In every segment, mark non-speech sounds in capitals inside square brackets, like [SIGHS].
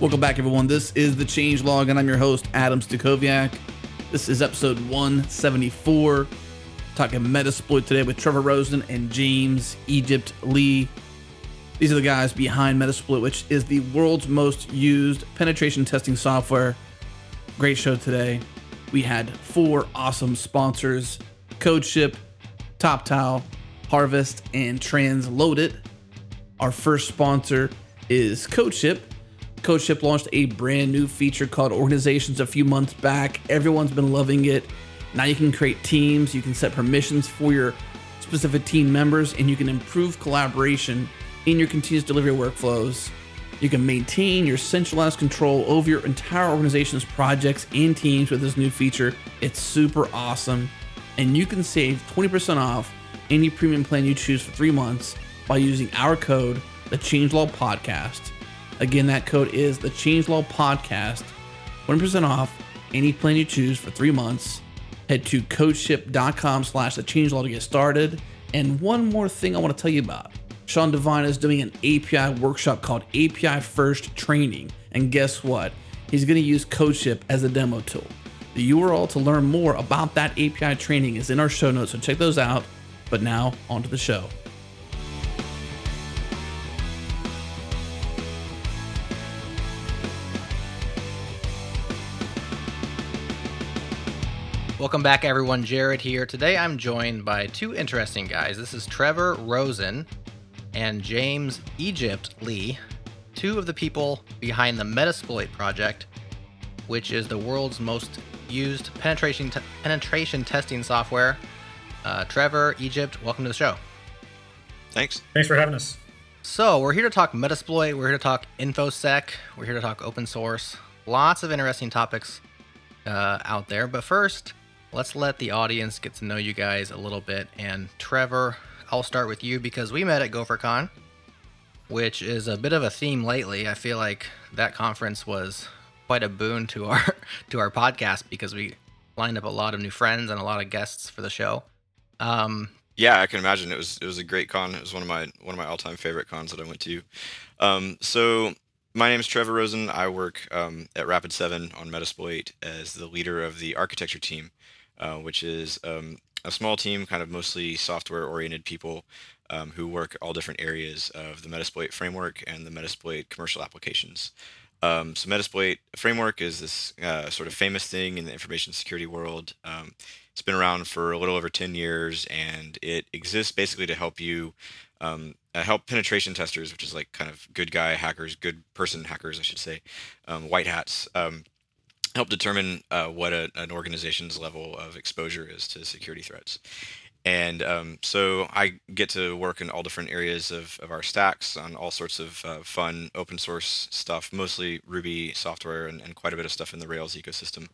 Welcome back, everyone. This is the Change Log, and I'm your host, Adam Stacoviak. This is episode 174. Talking Metasploit today with Trevor Rosen and James Egypt Lee. These are the guys behind Metasploit, which is the world's most used penetration testing software. Great show today. We had four awesome sponsors CodeShip, TopTal, Harvest, and Transloadit. Our first sponsor is CodeShip. CodeShip launched a brand new feature called Organizations a few months back. Everyone's been loving it. Now you can create teams, you can set permissions for your specific team members, and you can improve collaboration in your continuous delivery workflows. You can maintain your centralized control over your entire organization's projects and teams with this new feature. It's super awesome. And you can save 20% off any premium plan you choose for three months by using our code, the Changelog Podcast. Again, that code is the Changelog Podcast. 20% off any plan you choose for three months. Head to codeship.com slash the changelog to get started. And one more thing I want to tell you about. Sean Devine is doing an API workshop called API First Training. And guess what? He's going to use CodeShip as a demo tool. The URL to learn more about that API training is in our show notes, so check those out. But now, on to the show. Welcome back, everyone. Jared here. Today I'm joined by two interesting guys. This is Trevor Rosen and James Egypt Lee, two of the people behind the Metasploit project, which is the world's most used penetration te- penetration testing software. Uh, Trevor, Egypt, welcome to the show. Thanks. Thanks for having us. So we're here to talk Metasploit. We're here to talk infosec. We're here to talk open source. Lots of interesting topics uh, out there. But first, let's let the audience get to know you guys a little bit. And Trevor, I'll start with you because we met at GopherCon, which is a bit of a theme lately. I feel like that conference was quite a boon to our [LAUGHS] to our podcast because we lined up a lot of new friends and a lot of guests for the show. Um, Yeah, I can imagine it was it was a great con. It was one of my one of my all time favorite cons that I went to. Um, so my name is Trevor Rosen. I work um, at Rapid Seven on Metasploit as the leader of the architecture team, uh, which is um, a small team, kind of mostly software oriented people um, who work all different areas of the Metasploit framework and the Metasploit commercial applications. Um, so Metasploit framework is this uh, sort of famous thing in the information security world. Um, it's been around for a little over 10 years, and it exists basically to help you um, uh, help penetration testers, which is like kind of good guy hackers, good person hackers, I should say, um, white hats, um, help determine uh, what a, an organization's level of exposure is to security threats. And um, so I get to work in all different areas of, of our stacks on all sorts of uh, fun open source stuff, mostly Ruby software and, and quite a bit of stuff in the Rails ecosystem.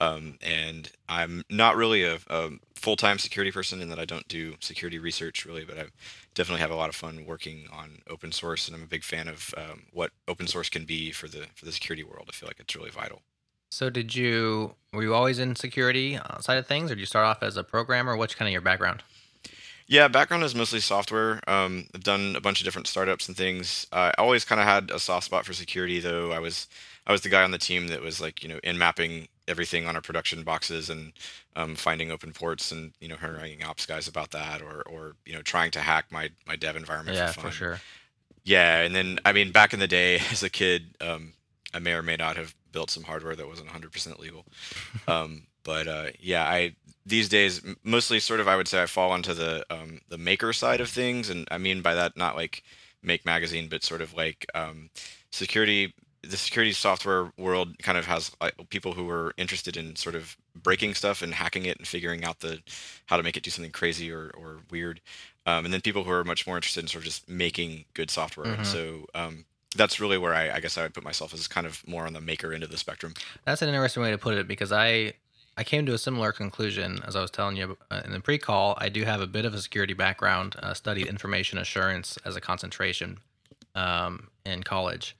Um, and I'm not really a, a full time security person in that I don't do security research really, but I definitely have a lot of fun working on open source, and I'm a big fan of um, what open source can be for the for the security world. I feel like it's really vital. So did you were you always in security uh, side of things, or did you start off as a programmer? What's kind of your background? Yeah, background is mostly software. Um, I've done a bunch of different startups and things. Uh, I always kind of had a soft spot for security, though. I was I was the guy on the team that was like you know Nmapping everything on our production boxes and um, finding open ports and you know haranguing ops guys about that, or or you know trying to hack my my dev environment. Yeah, for, for sure. Yeah, and then I mean back in the day [LAUGHS] as a kid, um, I may or may not have built some hardware that wasn't 100% legal. um, but uh, yeah, I these days mostly sort of I would say I fall onto the um, the maker side of things, and I mean by that not like make magazine, but sort of like um, security. The security software world kind of has people who are interested in sort of breaking stuff and hacking it and figuring out the how to make it do something crazy or, or weird, um, and then people who are much more interested in sort of just making good software. Mhm. And so um, that's really where I, I guess I would put myself as kind of more on the maker end of the spectrum. That's an interesting way to put it because I I came to a similar conclusion as I was telling you uh, in the pre-call. I do have a bit of a security background. Uh, studied information assurance as a concentration um, in college,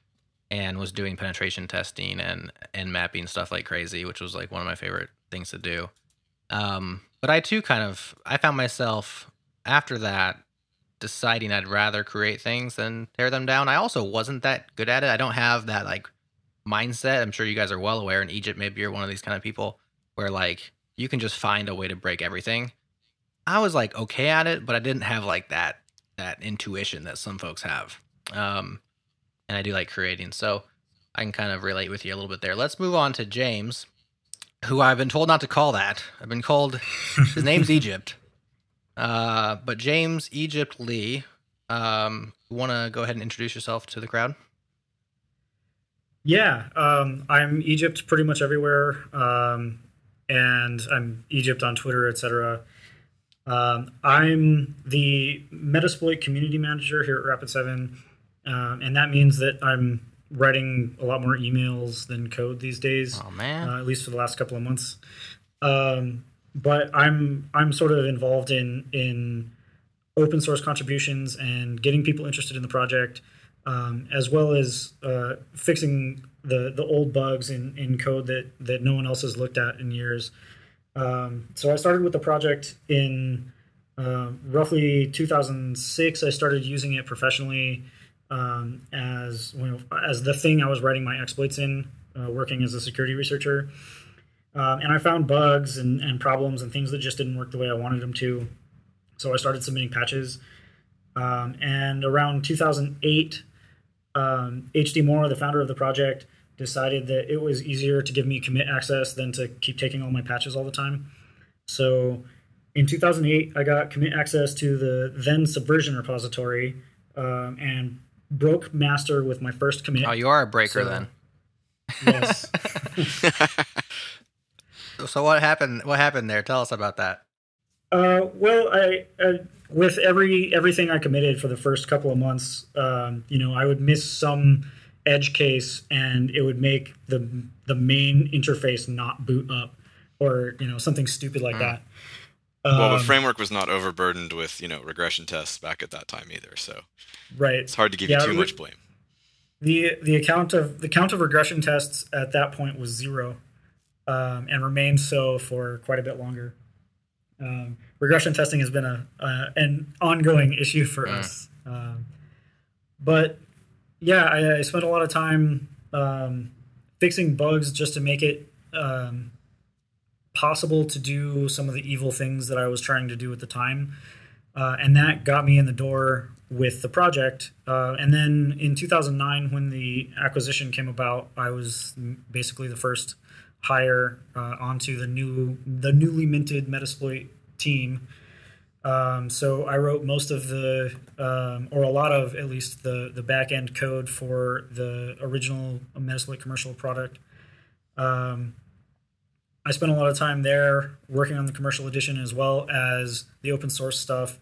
and was doing penetration testing and and mapping stuff like crazy, which was like one of my favorite things to do. Um, but I too kind of I found myself after that deciding I'd rather create things than tear them down. I also wasn't that good at it. I don't have that like mindset. I'm sure you guys are well aware in Egypt, maybe you're one of these kind of people where like you can just find a way to break everything. I was like okay at it, but I didn't have like that that intuition that some folks have. Um, and I do like creating, so I can kind of relate with you a little bit there. Let's move on to James, who I've been told not to call that. I've been called his name's [LAUGHS] Egypt. Uh, but James Egypt Lee, um, want to go ahead and introduce yourself to the crowd? Yeah, um, I'm Egypt pretty much everywhere, um, and I'm Egypt on Twitter, etc. Um, I'm the Metasploit community manager here at Rapid Seven, um, and that means that I'm writing a lot more emails than code these days. Oh man, uh, at least for the last couple of months. Um, but I'm I'm sort of involved in in open source contributions and getting people interested in the project, um, as well as uh, fixing the the old bugs in, in code that that no one else has looked at in years. Um, so I started with the project in uh, roughly 2006. I started using it professionally um, as you know, as the thing I was writing my exploits in, uh, working as a security researcher. Um, and I found bugs and, and problems and things that just didn't work the way I wanted them to. So I started submitting patches. Um, and around 2008, um, HD Moore, the founder of the project, decided that it was easier to give me commit access than to keep taking all my patches all the time. So in 2008, I got commit access to the then Subversion repository um, and broke master with my first commit. Oh, you are a breaker So- then. Yes. [LAUGHS] [LAUGHS] So what happened? What happened there? Tell us about that. Uh, well, I, I with every everything I committed for the first couple of months, um, you know, I would miss some edge case, and it would make the the main interface not boot up, or you know, something stupid like Mm. that. well, the Um, framework was not overburdened with you know regression tests back at that time either, so right. it's hard to give Yeah, you too we- much blame. the the account of the count of regression tests at that point was zero, um, and remained so for quite a bit longer. Um, regression testing has been a uh, an ongoing issue for Mm. us, um, but yeah, I, I spent a lot of time um, fixing bugs just to make it um, possible to do some of the evil things that I was trying to do at the time. Uh, and that got me in the door with the project. Uh, and then in 2009, when the acquisition came about, I was basically the first hire uh, onto the new, the newly minted Metasploit team. Um, so I wrote most of the, um, or a lot of at least the the back end code for the original Metasploit commercial product. Um, I spent a lot of time there working on the commercial edition as well as the open source stuff.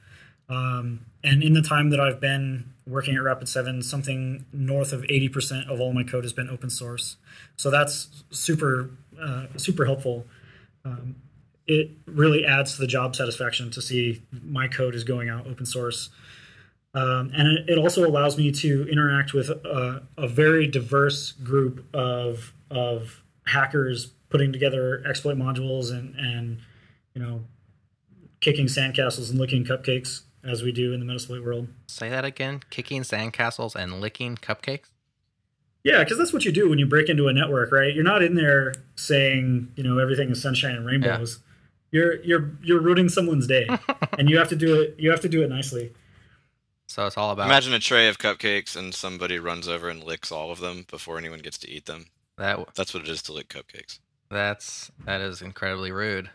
Um, and in the time that I've been working at Rapid 7, something north of 80% of all my code has been open source. So that's super, uh, super helpful. Um, it really adds to the job satisfaction to see my code is going out open source. Um, and it, it also allows me to interact with a, a very diverse group of, of hackers putting together exploit modules and, and you know kicking sandcastles and licking cupcakes as we do in the Metasploit world. Say that again. Kicking sandcastles and licking cupcakes. Yeah, because that's what you do when you break into a network, right? You're not in there saying, you know, everything is sunshine and rainbows. You're you're you're ruining someone's day, [LAUGHS] and you have to do it. You have to do it nicely. So it's all about Imagine a tray of cupcakes and somebody runs over and licks all of them before anyone gets to eat them. that. That's what it is to lick cupcakes. That's that is incredibly rude,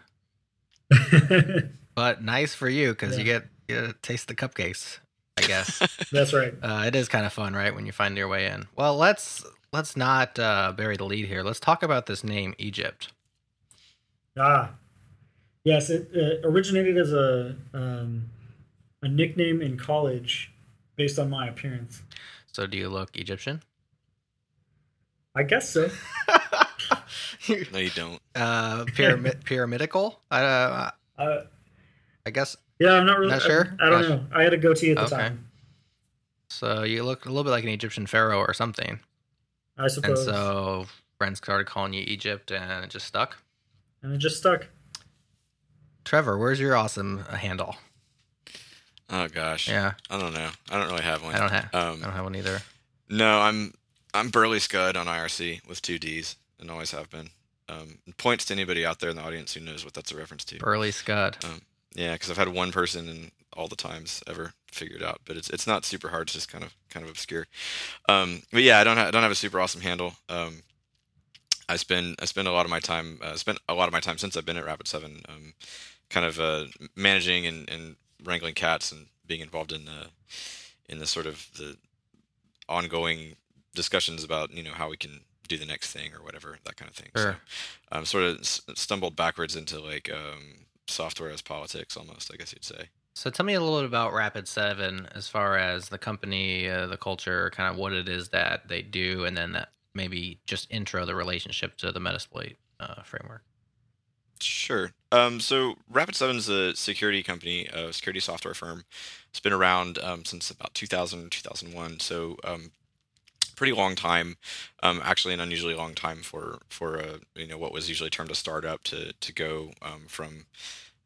[LAUGHS] but nice for you because you get you get to taste the cupcakes. I guess [LAUGHS] that's right. uh, it is kind of fun, right? When you find your way in. Well, let's let's not uh, bury the lead here. Let's talk about this name, Egypt. Ah, yes, it uh, originated as a um, a nickname in college based on my appearance. So, do you look Egyptian? I guess so. [LAUGHS] No, you don't. uh, pyramid pyramidical. Uh, Uh, I guess yeah, I'm not really Not sure? I, I don't Not know. I had a goatee at the Okay. time. so. You look a little bit like an Egyptian pharaoh or something, I suppose. and suppose, so friends started calling you Egypt, and it just stuck. and it just stuck. Trevor, where's your awesome uh, handle? Oh gosh. Yeah, I don't know. I don't really have one. I don't have. I Um, don't have one either. no, I'm. I'm Burly Scud on IRC with two D's and always have been. Um, points to anybody out there in the audience who knows what that's a reference to. Burly Scud. Um, yeah, because I've had one person in all the times ever figured out, but it's it's not super hard. It's just kind of kind of obscure. Um, but yeah, I don't ha- I don't have a super awesome handle. Um, I spend I spend a lot of my time uh, spent a lot of my time since I've been at Rapid Seven, um, kind of uh, managing and, and wrangling cats and being involved in the in the sort of the ongoing discussions about you know how we can do the next thing or whatever that kind of thing. Sure. So, um, sort of s- stumbled backwards into like um, software as politics almost, I guess you'd say. So tell me a little bit about Rapid Seven as far as the company, uh, the culture, kind of what it is that they do, and then that maybe just intro the relationship to the Metasploit uh, framework. Sure. Um, so Rapid Seven is a security company, a security software firm. It's been around um, since about 2000, 2001. So um, pretty long time. Um, actually, an unusually long time for for a you know what was usually termed a startup to to go um, from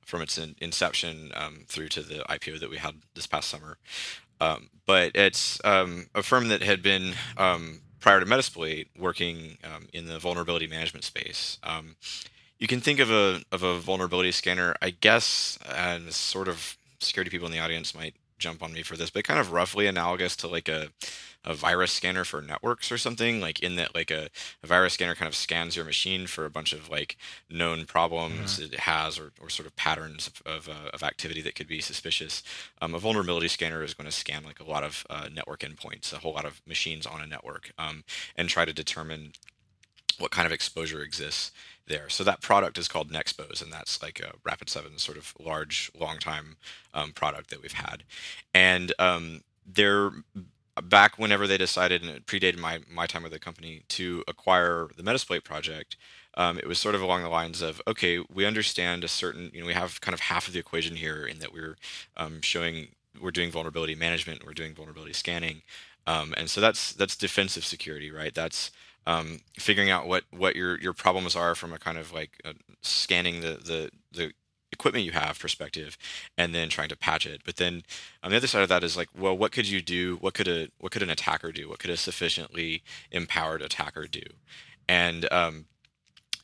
from its in, inception um, through to the IPO that we had this past summer. Um, but it's um, a firm that had been um, prior to Metasploit working in the vulnerability management space. You can think of a of a vulnerability scanner, I guess, and sort of security people in the audience might jump on me for this, but kind of roughly analogous to like a a virus scanner for networks or something like in that like a, a virus scanner kind of scans your machine for a bunch of like known problems it has or, or sort of patterns of, of, uh, of activity that could be suspicious um, a vulnerability scanner is going to scan like a lot of uh, network endpoints a whole lot of machines on a network um, and try to determine what kind of exposure exists there. So that product is called Nexpose, and that's like a Rapid Seven sort of large, long time um, product that we've had. And um, they're back whenever they decided, and it predated my my time with the company, to acquire the Metasploit project. Um, it was sort of along the lines of, okay, we understand a certain, you know, we have kind of half of the equation here in that we're um, showing we're doing vulnerability management, we're doing vulnerability scanning, um, and so that's that's defensive security, right? That's um, figuring out what what your your problems are from a kind of like uh, scanning the the the equipment you have perspective and then trying to patch it. But then on the other side of that is like well what could you do? What could a what could an attacker do? What could a sufficiently empowered attacker do? And um,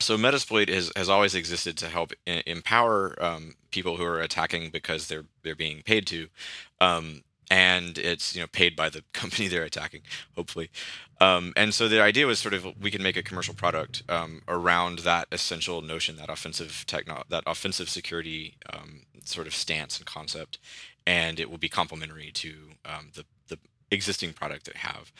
so Metasploit has, has always existed to help empower um, people who are attacking because they're they're being paid to, um, and it's you know paid by the [LAUGHS] company they're attacking, hopefully. Um, and so the idea was sort of we can make a commercial product um, around that essential notion, that offensive techno, that offensive security um, sort of stance and concept, and it will be complementary to um, the the existing product that have.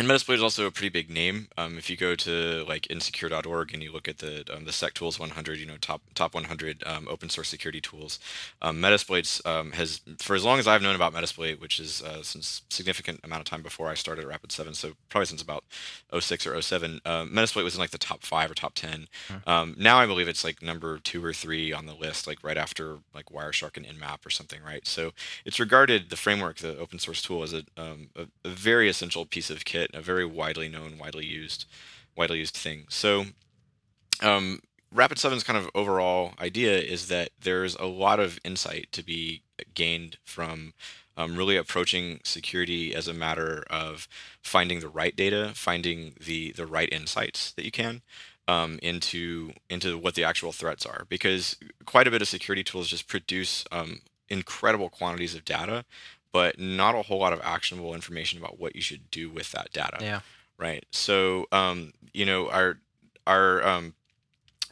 And Metasploit is also a pretty big name. Um, if you go to like insecure.org and you look at the um, the SecTools 100, you know top top 100 um, open source security tools, um, Metasploit's um, has for as long as I've known about Metasploit, which is uh, since significant amount of time before I started at Rapid Seven, so probably since about 06 or 07, uh, Metasploit was in like the top five or top 10. Um, now I believe it's like number two or three on the list, like right after like Wireshark and Nmap or something, right? So it's regarded the framework, the open source tool, as a, um, a, a very essential piece of kit, a very widely known, widely used, widely used thing. So, um, Rapid 7's kind of overall idea is that there's a lot of insight to be gained from um, really approaching security as a matter of finding the right data, finding the the right insights that you can um, into into what the actual threats are. Because quite a bit of security tools just produce um, incredible quantities of data, but not a whole lot of actionable information about what you should do with that data. Yeah. right? So um, you know our our um,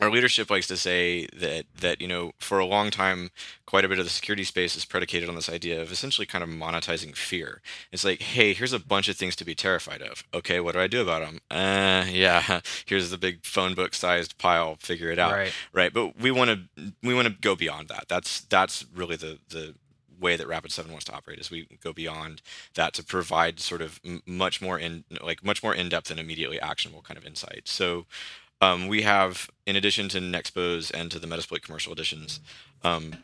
our leadership likes to say that that you know for a long time quite a bit of the security space is predicated on this idea of essentially kind of monetizing fear. It's like hey here's a bunch of things to be terrified of. Okay what do i do about them uh yeah [LAUGHS] here's the big phone book sized pile figure it out. Right. right but we want to we want to go beyond that. That's that's really the the way that rapid 7 wants to operate is we go beyond that to provide sort of much more in like much more in-depth and immediately actionable kind of insight so um, we have in addition to nexpose and to the metasploit commercial editions um,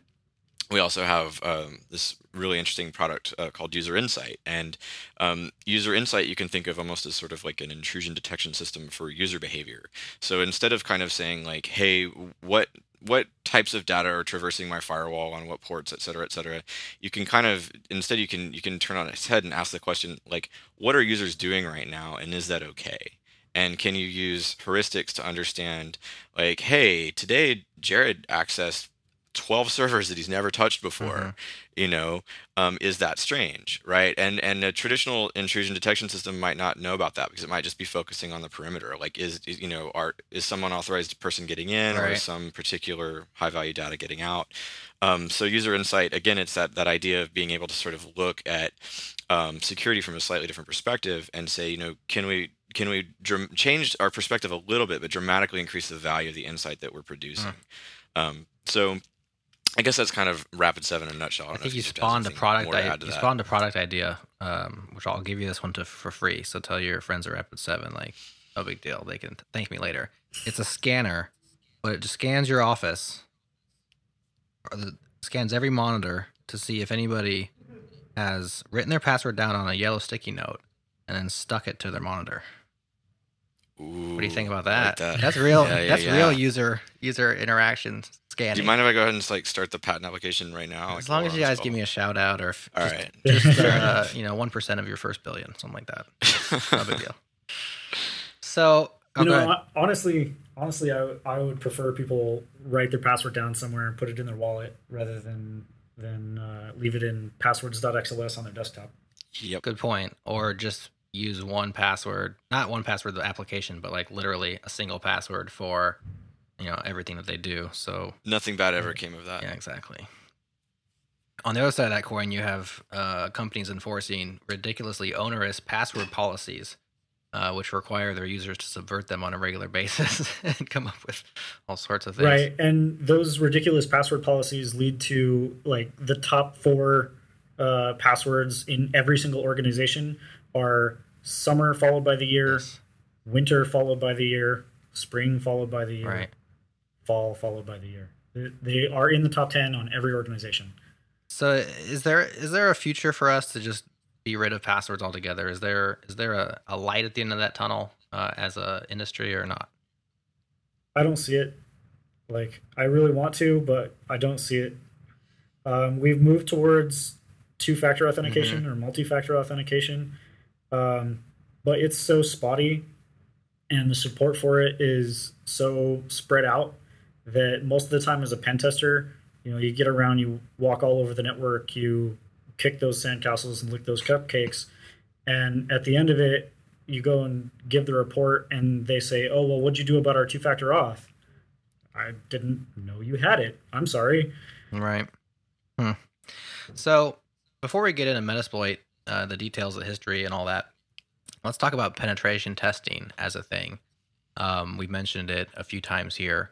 we also have um, this really interesting product uh, called User Insight. And um, User Insight you can think of almost as sort of like an intrusion detection system for user behavior. So instead of kind of saying like, "Hey, what what types of data are traversing my firewall on what ports, et cetera, et cetera. You can kind of instead you can you can turn on its head and ask the question like, what are users doing right now, and is that okay? And can you use heuristics to understand like, hey, today Jared accessed 12 servers that he's never touched before mm-hmm. you know um, is that strange right and and a traditional intrusion detection system might not know about that because it might just be focusing on the perimeter like is, is you know are is someone authorized person getting in right. or is some particular high value data getting out um, so user insight again it's that that idea of being able to sort of look at um, security from a slightly different perspective and say you know can we can we dr- change our perspective a little bit but dramatically increase the value of the insight that we're producing mm. so I guess that's kind of Rapid Seven in a nutshell. I, I think you spawned a product. I, you spawned a product idea, um, which I'll give you this one to for free. So tell your friends at Rapid Seven, like, no big deal. They can thank me later. It's a scanner, but it just scans your office, or the, scans every monitor to see if anybody has written their password down on a yellow sticky note and then stuck it to their monitor. Ooh, what do you think about that? Like that. That's real. Yeah, yeah, that's yeah. real user user interaction scanning. Do you mind if I go ahead and just like start the patent application right now? As like, long as you guys give me a shout out or if All just, right. just [LAUGHS] uh, you know one percent of your first billion, something like that. no big deal. [LAUGHS] So you know, honestly, honestly, I I would prefer people write their password down somewhere and put it in their wallet rather than than uh, leave it in passwords.xls on their desktop. Yep. Good point. Or just use one password, not one password of the application, but like literally a single password for you know everything that they do. So nothing bad ever came of that. Yeah, exactly. On the other side of that coin, you have uh, companies enforcing ridiculously onerous password policies, uh, which require their users to subvert them on a regular [LAUGHS] basis and come up with all sorts of things. Right, and those ridiculous password policies lead to like the top four uh, passwords in every single organization are summer followed by the year, yes. winter followed by the year, spring followed by the year, right. fall followed by the year. They are in the top 10 on every organization. So is there is there a future for us to just be rid of passwords altogether? Is there is there a, a light at the end of that tunnel uh, as a industry or not? I don't see it. Like I really want to, but I don't see it. Um, we've moved towards two-factor authentication mm-hmm. or multi-factor authentication, um, but it's so spotty and the support for it is so spread out that most of the time as a pen tester you know you get around you walk all over the network you kick those sandcastles and lick those cupcakes and at the end of it you go and give the report and they say oh well what'd you do about our two factor auth? I didn't know you had it. I'm sorry. Right. Hmm. so before we get into metasploit uh, the details of history and all that, let's talk about penetration testing as a thing. Um, we mentioned it a few times here,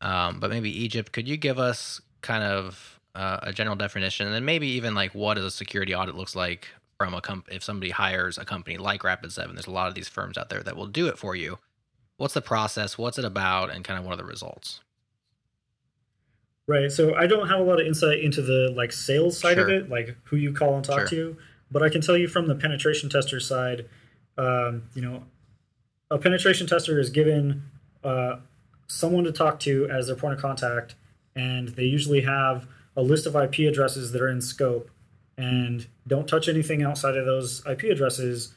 um, but maybe Egypt, could you give us kind of uh, a general definition, and then maybe even like what a security audit looks like from a comp- if somebody hires a company like Rapid Seven. There's a lot of these firms out there that will do it for you. What's the process? What's it about? And kind of what are the results? Right. So I don't have a lot of insight into the like sales side sure. of it, like who you call and talk sure. to. But I can tell you from the penetration tester side, um, you know, a penetration tester is given uh, someone to talk to as their point of contact, and they usually have a list of IP addresses that are in scope, and don't touch anything outside of those IP addresses.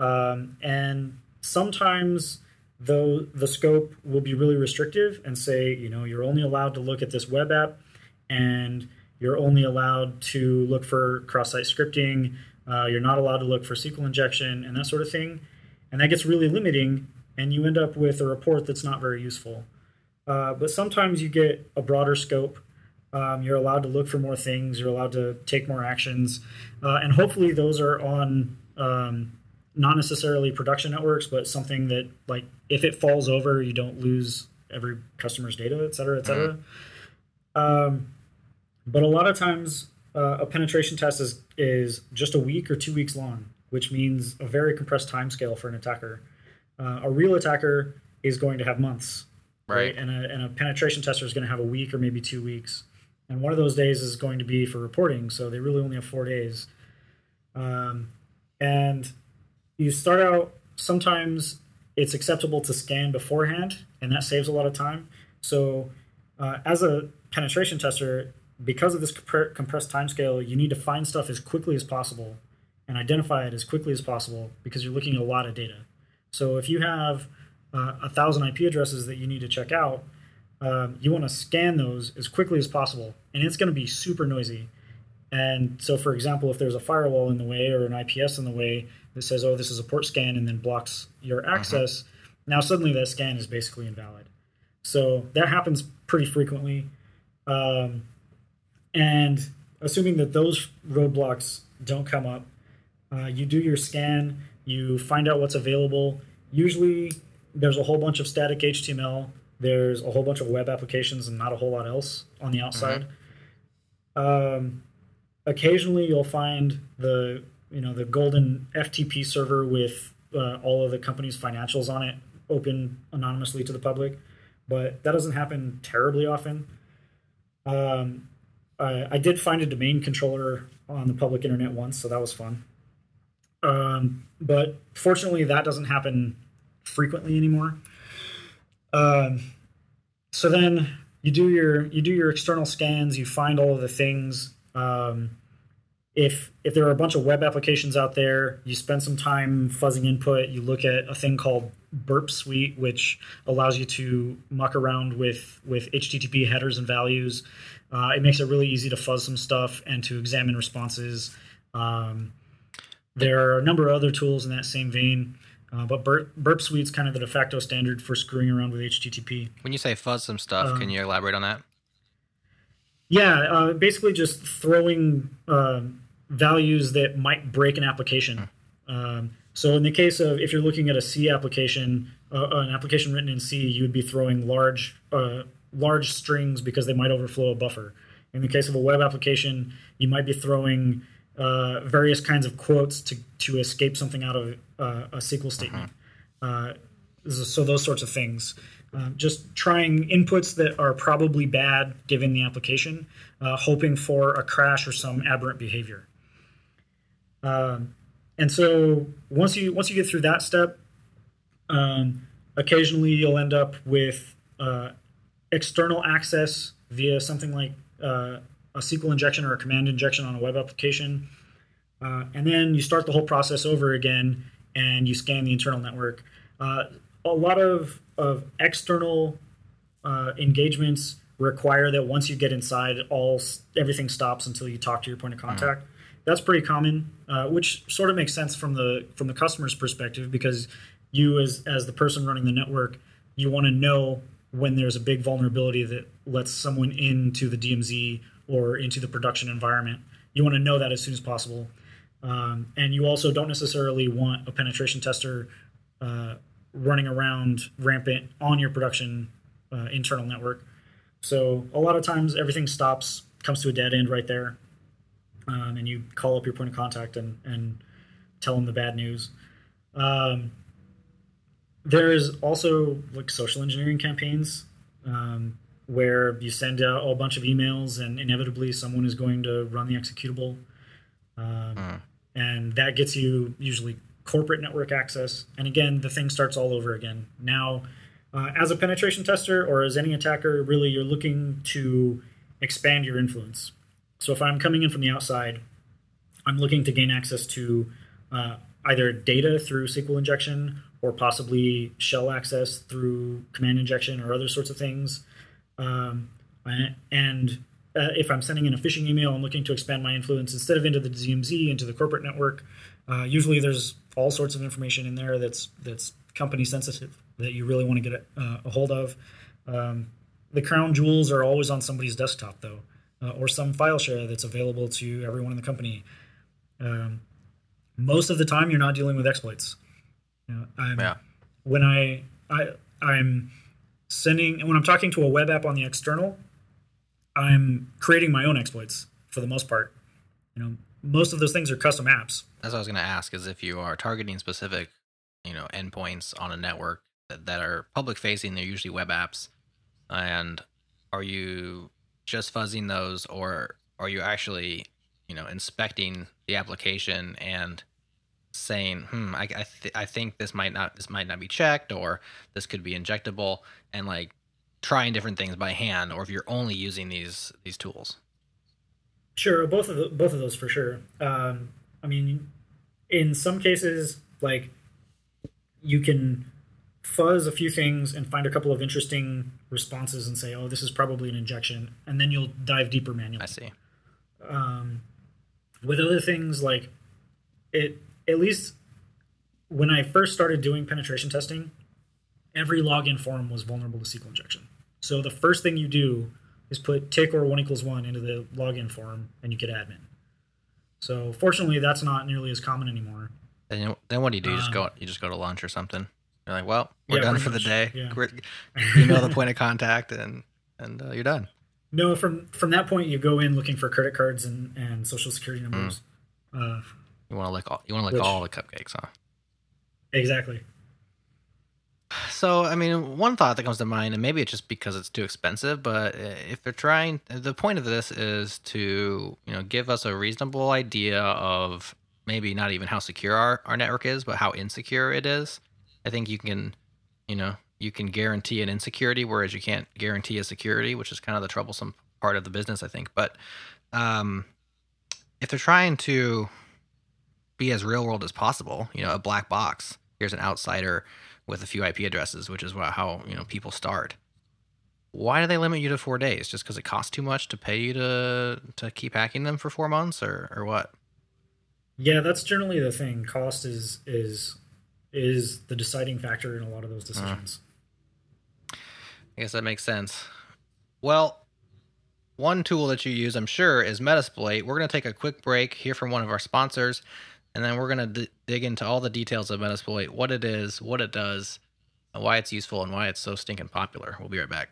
Um, and sometimes though the scope will be really restrictive and say you know you're only allowed to look at this web app and you're only allowed to look for cross-site scripting uh, you're not allowed to look for SQL injection and that sort of thing. And that gets really limiting, and you end up with a report that's not very useful. Uh, but sometimes you get a broader scope. Um, you're allowed to look for more things. You're allowed to take more actions. Uh, and hopefully, those are on um, not necessarily production networks, but something that, like, if it falls over, you don't lose every customer's data, et cetera, et cetera. Mm-hmm. Um, but a lot of times, uh, a penetration test is is just a week or two weeks long, which means a very compressed time scale for an attacker. Uh, a real attacker is going to have months, right? right? And, a, and a penetration tester is going to have a week or maybe two weeks. And one of those days is going to be for reporting, so they really only have four days. Um, and you start out sometimes it's acceptable to scan beforehand, and that saves a lot of time. So uh, as a penetration tester, because of this comp- compressed timescale, you need to find stuff as quickly as possible and identify it as quickly as possible because you're looking at a lot of data. So if you have uh, a thousand IP addresses that you need to check out, um, you want to scan those as quickly as possible, and it's going to be super noisy. And so, for example, if there's a firewall in the way or an IPS in the way that says, "Oh, this is a port scan," and then blocks your access, uh-huh. now suddenly that scan is basically invalid. So that happens pretty frequently. Um, and assuming that those roadblocks don't come up, uh, you do your scan, you find out what's available. Usually, there's a whole bunch of static HTML. There's a whole bunch of web applications and not a whole lot else on the outside. Mm-hmm. Um, occasionally, you'll find the you know the golden FTP server with uh, all of the company's financials on it, open anonymously to the public, but that doesn't happen terribly often. Um, I, I did find a domain controller on the public internet once, so that was fun. Um, but fortunately, that doesn't happen frequently anymore. Um, so then you do your you do your external scans. You find all of the things. Um, if if there are a bunch of web applications out there, you spend some time fuzzing input. You look at a thing called Burp Suite, which allows you to muck around with with HTTP headers and values. Uh, it makes it really easy to fuzz some stuff and to examine responses. Um, there are a number of other tools in that same vein, uh, but Burp, Burp Suite's kind of the de facto standard for screwing around with HTTP. When you say fuzz some stuff, um, can you elaborate on that? Yeah, uh, basically just throwing uh, values that might break an application. Um, so in the case of if you're looking at a C application, uh, an application written in C, you would be throwing large uh, large strings because they might overflow a buffer. In the case of a web application, you might be throwing uh, various kinds of quotes to, to escape something out of uh, a SQL statement. Uh-huh. Uh, so those sorts of things. Uh, just trying inputs that are probably bad given the application, uh, hoping for a crash or some aberrant behavior. Um, and so once you once you get through that step, um, occasionally you'll end up with uh, external access via something like uh, a SQL injection or a command injection on a web application. Uh, and then you start the whole process over again and you scan the internal network. Uh, a lot of, of external uh, engagements require that once you get inside, all everything stops until you talk to your point of contact. Mm-hmm. That's pretty common, uh, which sort of makes sense from the from the customer's perspective because you as as the person running the network, you want to know when there's a big vulnerability that lets someone into the DMZ or into the production environment. You want to know that as soon as possible. Um, and you also don't necessarily want a penetration tester uh, running around rampant on your production uh, internal network. So a lot of times everything stops, comes to a dead end right there, um, and you call up your point of contact and, and tell them the bad news. Um, there is also like social engineering campaigns um, where you send out a bunch of emails and inevitably someone is going to run the executable. Um, uh. And that gets you usually corporate network access. And again, the thing starts all over again. Now, uh, as a penetration tester or as any attacker, really you're looking to expand your influence. So if I'm coming in from the outside, I'm looking to gain access to uh, either data through SQL injection or possibly shell access through command injection or other sorts of things. Um, and uh, if I'm sending in a phishing email, I'm looking to expand my influence instead of into the DMZ, into the corporate network. Uh, usually, there's all sorts of information in there that's that's company sensitive that you really want to get a, uh, a hold of. Um, the crown jewels are always on somebody's desktop, though, uh, or some file share that's available to everyone in the company. Um, most of the time, you're not dealing with exploits. You know, I'm, yeah. When I, I I'm sending when I'm talking to a web app on the external, I'm creating my own exploits for the most part. You know, most of those things are custom apps. That's what I was going to ask: is if you are targeting specific, you know, endpoints on a network that, that are public facing, they're usually web apps, and are you just fuzzing those, or are you actually, you know, inspecting the application and saying, "Hmm, I I, th- I think this might not this might not be checked, or this could be injectable," and like trying different things by hand or if you're only using these these tools. Sure, both of the, both of those for sure. Um, I mean, in some cases, like you can fuzz a few things and find a couple of interesting responses and say, "Oh, this is probably an injection," and then you'll dive deeper manually. I see. Um, with other things like it, at least when I first started doing penetration testing, every login form was vulnerable to SQL injection. So the first thing you do is put tick or one equals one into the login form, and you get admin. So fortunately, that's not nearly as common anymore. And then what do you do? You just Um, go you just go to lunch or something. You're like, well, we're Yeah, done for the day. yeah. We're- [LAUGHS] Email the point of contact and and uh, you're done. No, from from that point, you go in looking for credit cards and, and social security numbers. Uh, You want to lick all you want to lick Which- all the cupcakes, huh? exactly. So, I mean, one thought that comes to mind, and maybe it's just because it's too expensive, but if they're trying, the point of this is to, you know, give us a reasonable idea of maybe not even how secure our, our network is, but how insecure it is. I think you can, you know, you can guarantee an insecurity, whereas you can't guarantee a security, which is kind of the troublesome part of the business, I think. But um, if they're trying to be as real world as possible, you know, a black box, here's an outsider with a few IP addresses, which is what, how you know people start. Why do they limit you to four days? Just because it costs too much to pay you to to keep hacking them for four months, or or what? Yeah, that's generally the thing. Cost is is is the deciding factor in a lot of those mm. decisions. I guess that makes sense. Well, one tool that you use, I'm sure, is Metasploit. We're going to take a quick break, hear from one of our sponsors, and then we're going to d- dig into all the details of Metasploit, what it is, what it does, and why it's useful, and why it's so stinking popular. We'll be right back.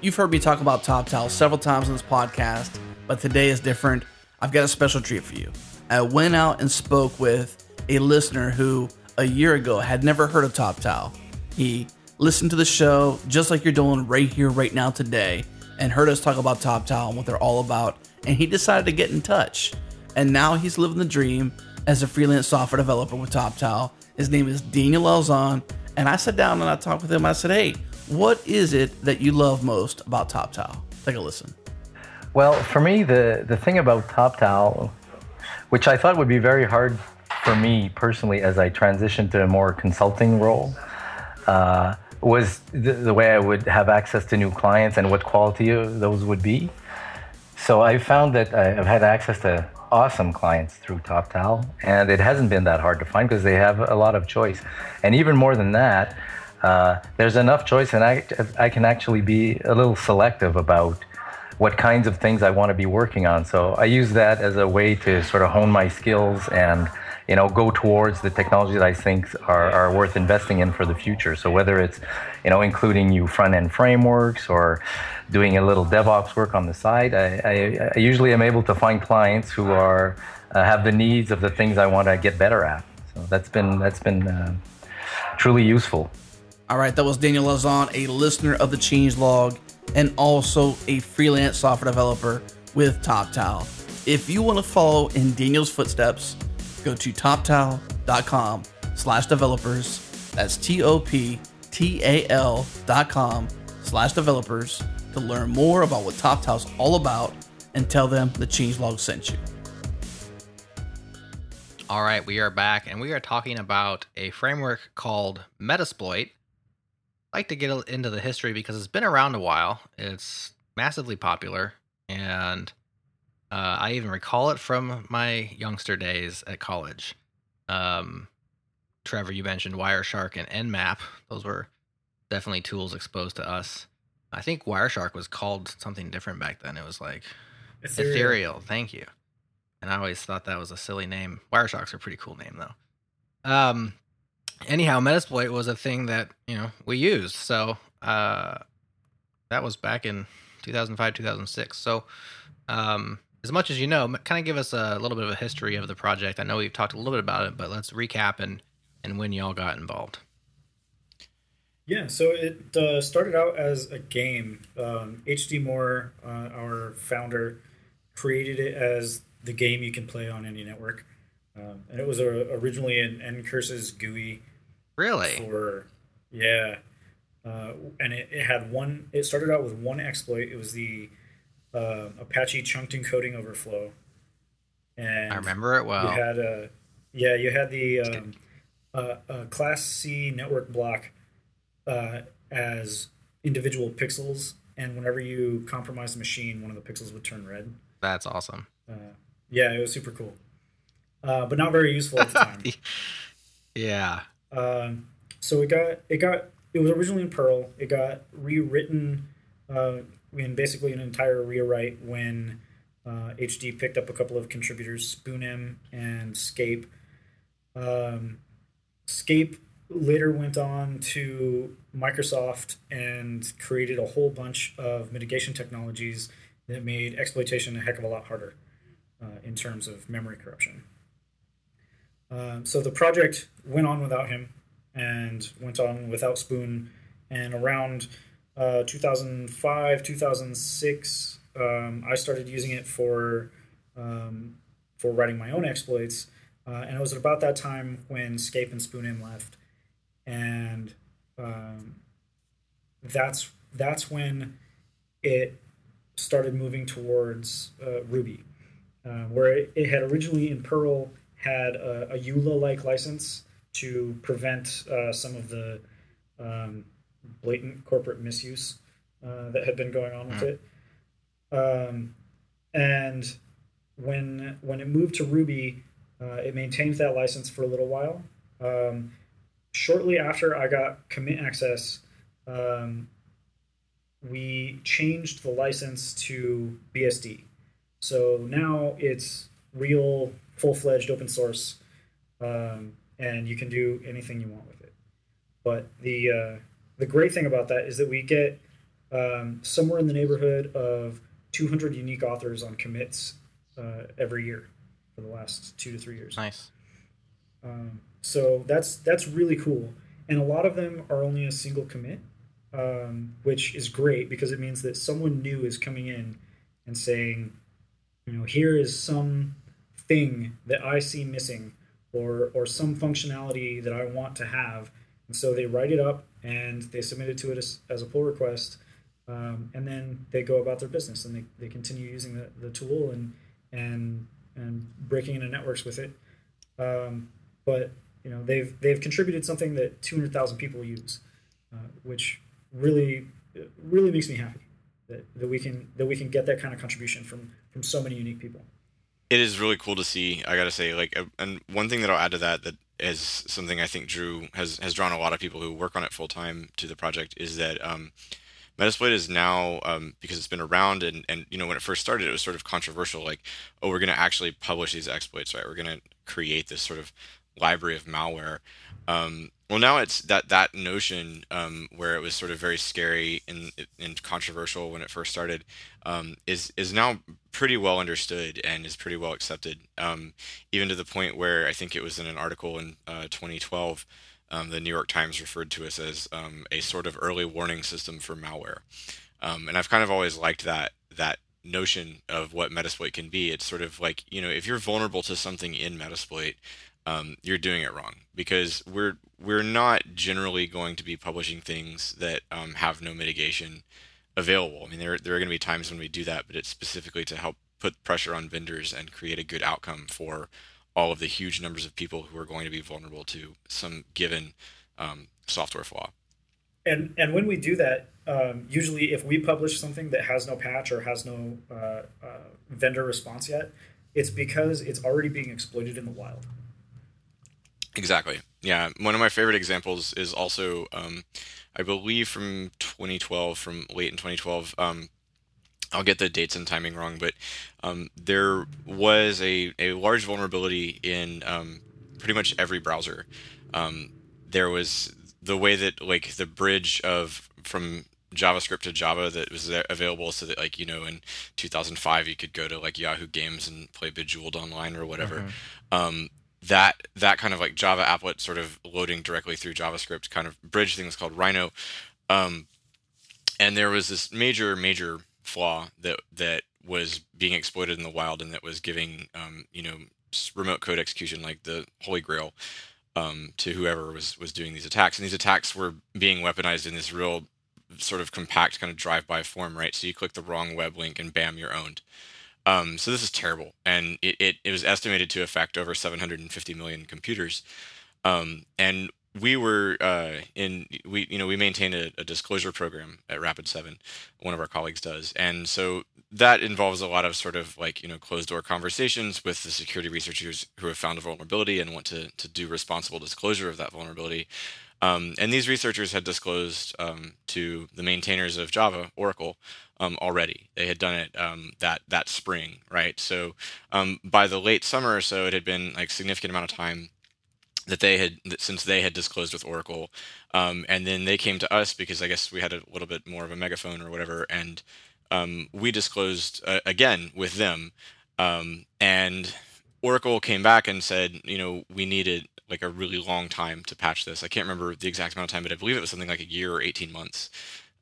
You've heard me talk about TopTal several times on this podcast, but today is different. I've got a special treat for you. I went out and spoke with a listener who a year ago had never heard of TopTal. He listened to the show just like you're doing right here, right now, today, and heard us talk about TopTal and what they're all about, and he decided to get in touch. And now he's living the dream as a freelance software developer with TopTal. His name is Daniel Elzon, and I sat down and I talked with him. I said, "Hey, what is it that you love most about TopTal?" Take a listen. Well, for me, the, the thing about Top Towel, which I thought would be very hard for me personally as I transitioned to a more consulting role, uh, was the, the way I would have access to new clients and what quality those would be. So I found that I've had access to awesome clients through TopTal, and it hasn't been that hard to find because they have a lot of choice. And even more than that, uh, there's enough choice, and I, I can actually be a little selective about what kinds of things I want to be working on. So I use that as a way to sort of hone my skills and you know go towards the technology that I think are, are worth investing in for the future. So whether it's you know including new front end frameworks or doing a little DevOps work on the side, I, I, I usually am able to find clients who are uh, have the needs of the things I want to get better at. So that's been that's been uh, truly useful. All right, that was Daniel Lazon, a listener of the changelog and also a freelance software developer with TopTal. If you want to follow in Daniel's footsteps, go to toptal.com slash developers. That's T-O-P-T-A-L dot com slash developers to learn more about what TopTal's all about and tell them the changelog sent you. All right, we are back, and we are talking about a framework called Metasploit. I'd like to get into the history because it's been around a while. It's massively popular, and uh, I even recall it from my youngster days at college. Um, Trevor, you mentioned Wireshark and Nmap; those were definitely tools exposed to us. I think Wireshark was called something different back then. It was like Ethereal. Thank you. And I always thought that was a silly name. Wireshark's a pretty cool name though. Um, anyhow, Metasploit was a thing that you know we used. So uh, that was back in 2005, 2006. So um, as much as you know, kind of give us a little bit of a history of the project. I know we've talked a little bit about it, but let's recap and and when y'all got involved. Yeah, so it uh, started out as a game. Um, HD Moore, uh, our founder, created it as the game you can play on any network. Um, and it was a, originally an Ncurses GUI Really? for, yeah. uh, and it, it had one. It started out with one exploit. It was the uh, Apache chunked encoding overflow. And I remember it well. You had a yeah, you had the um, uh, uh, Class C network block uh, as individual pixels, and whenever you compromise the machine, one of the pixels would turn red. That's awesome. Uh, yeah, it was super cool, uh, but not very useful at the time. [LAUGHS] yeah. Um, so it got it got it was originally in Perl. It got rewritten uh, in basically an entire rewrite when uh, HD picked up a couple of contributors, SpoonM and Skape. Um, Skape later went on to Microsoft and created a whole bunch of mitigation technologies that made exploitation a heck of a lot harder uh, in terms of memory corruption. Um, so the project went on without him and went on without Spoon. And around uh, 2005, 2006, um, I started using it for um, for writing my own exploits. Uh, and it was at about that time when Skape and SpoonM left, and um, that's that's when it started moving towards uh, Ruby, uh, where it, it, had originally in Perl had a, a EULA-like license to prevent uh, some of the um, blatant corporate misuse uh, that had been going on with mm. it. Um, and when when it moved to Ruby, uh, it maintained that license for a little while. Um, shortly after I got commit access, um, we changed the license to BSD. So now it's real, full fledged open source, um, and you can do anything you want with it. But the uh, the great thing about that is that we get um, somewhere in the neighborhood of 200 unique authors on commits uh, every year for the last two to three years. Nice. Um, so that's that's really cool, and a lot of them are only a single commit, um, which is great because it means that someone new is coming in and saying, you know, here is some thing that I see missing, or or some functionality that I want to have, and so they write it up and they submit it to it as, as a pull request, um, and then they go about their business and they, they continue using the, the tool and and and breaking into networks with it. Um, but you know they've they've contributed something that 200,000 people use, uh, which really really makes me happy that, that we can that we can get that kind of contribution from from so many unique people. It is really cool to see. I gotta say, like, uh, and one thing that I'll add to that that is something I think Drew has has drawn a lot of people who work on it full time to the project is that um, Metasploit is now um, because it's been around and and you know when it first started it was sort of controversial like oh we're going to actually publish these exploits right we're going to create this sort of library of malware um, well now it's that that notion um, where it was sort of very scary and, and controversial when it first started um, is is now pretty well understood and is pretty well accepted um, even to the point where I think it was in an article in uh, 2012 um, the New York Times referred to us as um, a sort of early warning system for malware. And I've kind of always liked that that notion of what Metasploit can be. It's sort of like you know if you're vulnerable to something in Metasploit, um, you're doing it wrong because we're we're not generally going to be publishing things that um, have no mitigation available. I mean, there there are going to be times when we do that, but it's specifically to help put pressure on vendors and create a good outcome for all of the huge numbers of people who are going to be vulnerable to some given um, software flaw. And and when we do that, um, usually if we publish something that has no patch or has no uh, uh, vendor response yet, it's because it's already being exploited in the wild. Exactly. Yeah. One of my favorite examples is also, um, I believe, from 2012, from late in 2012. Um, I'll get the dates and timing wrong, but um, there was a, a large vulnerability in um, pretty much every browser. Um, there was the way that like the bridge of from JavaScript to Java that was available, so that like you know in 2005 you could go to like Yahoo Games and play Bejeweled online or whatever. Mm-hmm. Um, that that kind of like Java applet sort of loading directly through JavaScript kind of bridge thing was called Rhino. Um, and there was this major major flaw that that was being exploited in the wild and that was giving um, you know remote code execution like the holy grail um, to whoever was was doing these attacks. And these attacks were being weaponized in this real sort of compact kind of drive-by form, right? So you click the wrong web link and bam, you're owned. Um, so this is terrible, and it, it, it was estimated to affect over 750 million computers. Um, and we were uh, in we you know we maintain a, a, disclosure program at Rapid7, one of our colleagues does, and so that involves a lot of sort of like you know closed door conversations with the security researchers who have found a vulnerability and want to to do responsible disclosure of that vulnerability. Um, and these researchers had disclosed um, to the maintainers of Java, Oracle, um, already. They had done it um, that that spring, right? So um, by the late summer or so, it had been like significant amount of time that they had since they had disclosed with Oracle, um, and then they came to us because I guess we had a little bit more of a megaphone or whatever, and um, we disclosed uh, again with them, um, and Oracle came back and said, you know, we needed like a really long time to patch this. I can't remember the exact amount of time, but I believe it was something like a year or eighteen months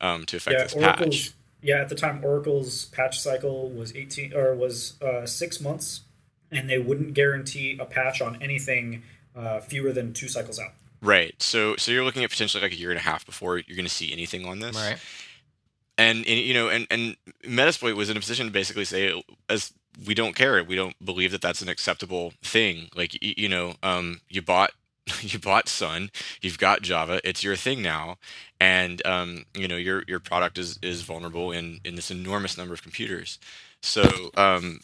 um, to affect yeah, this Oracle's, patch. Yeah, at the time, Oracle's patch cycle was eighteen or was uh, six months, and they wouldn't guarantee a patch on anything uh, fewer than two cycles out. Right. So so you're looking at potentially like a year and a half before you're going to see anything on this. Right. And, and you know, and and Metasploit was in a position to basically say, as we don't care, we don't believe that that's an acceptable thing. Like you, you know, um, you bought [LAUGHS] you bought Sun, you've got Java, it's your thing now, and um, you know your your product is is vulnerable in in this enormous number of computers. So um,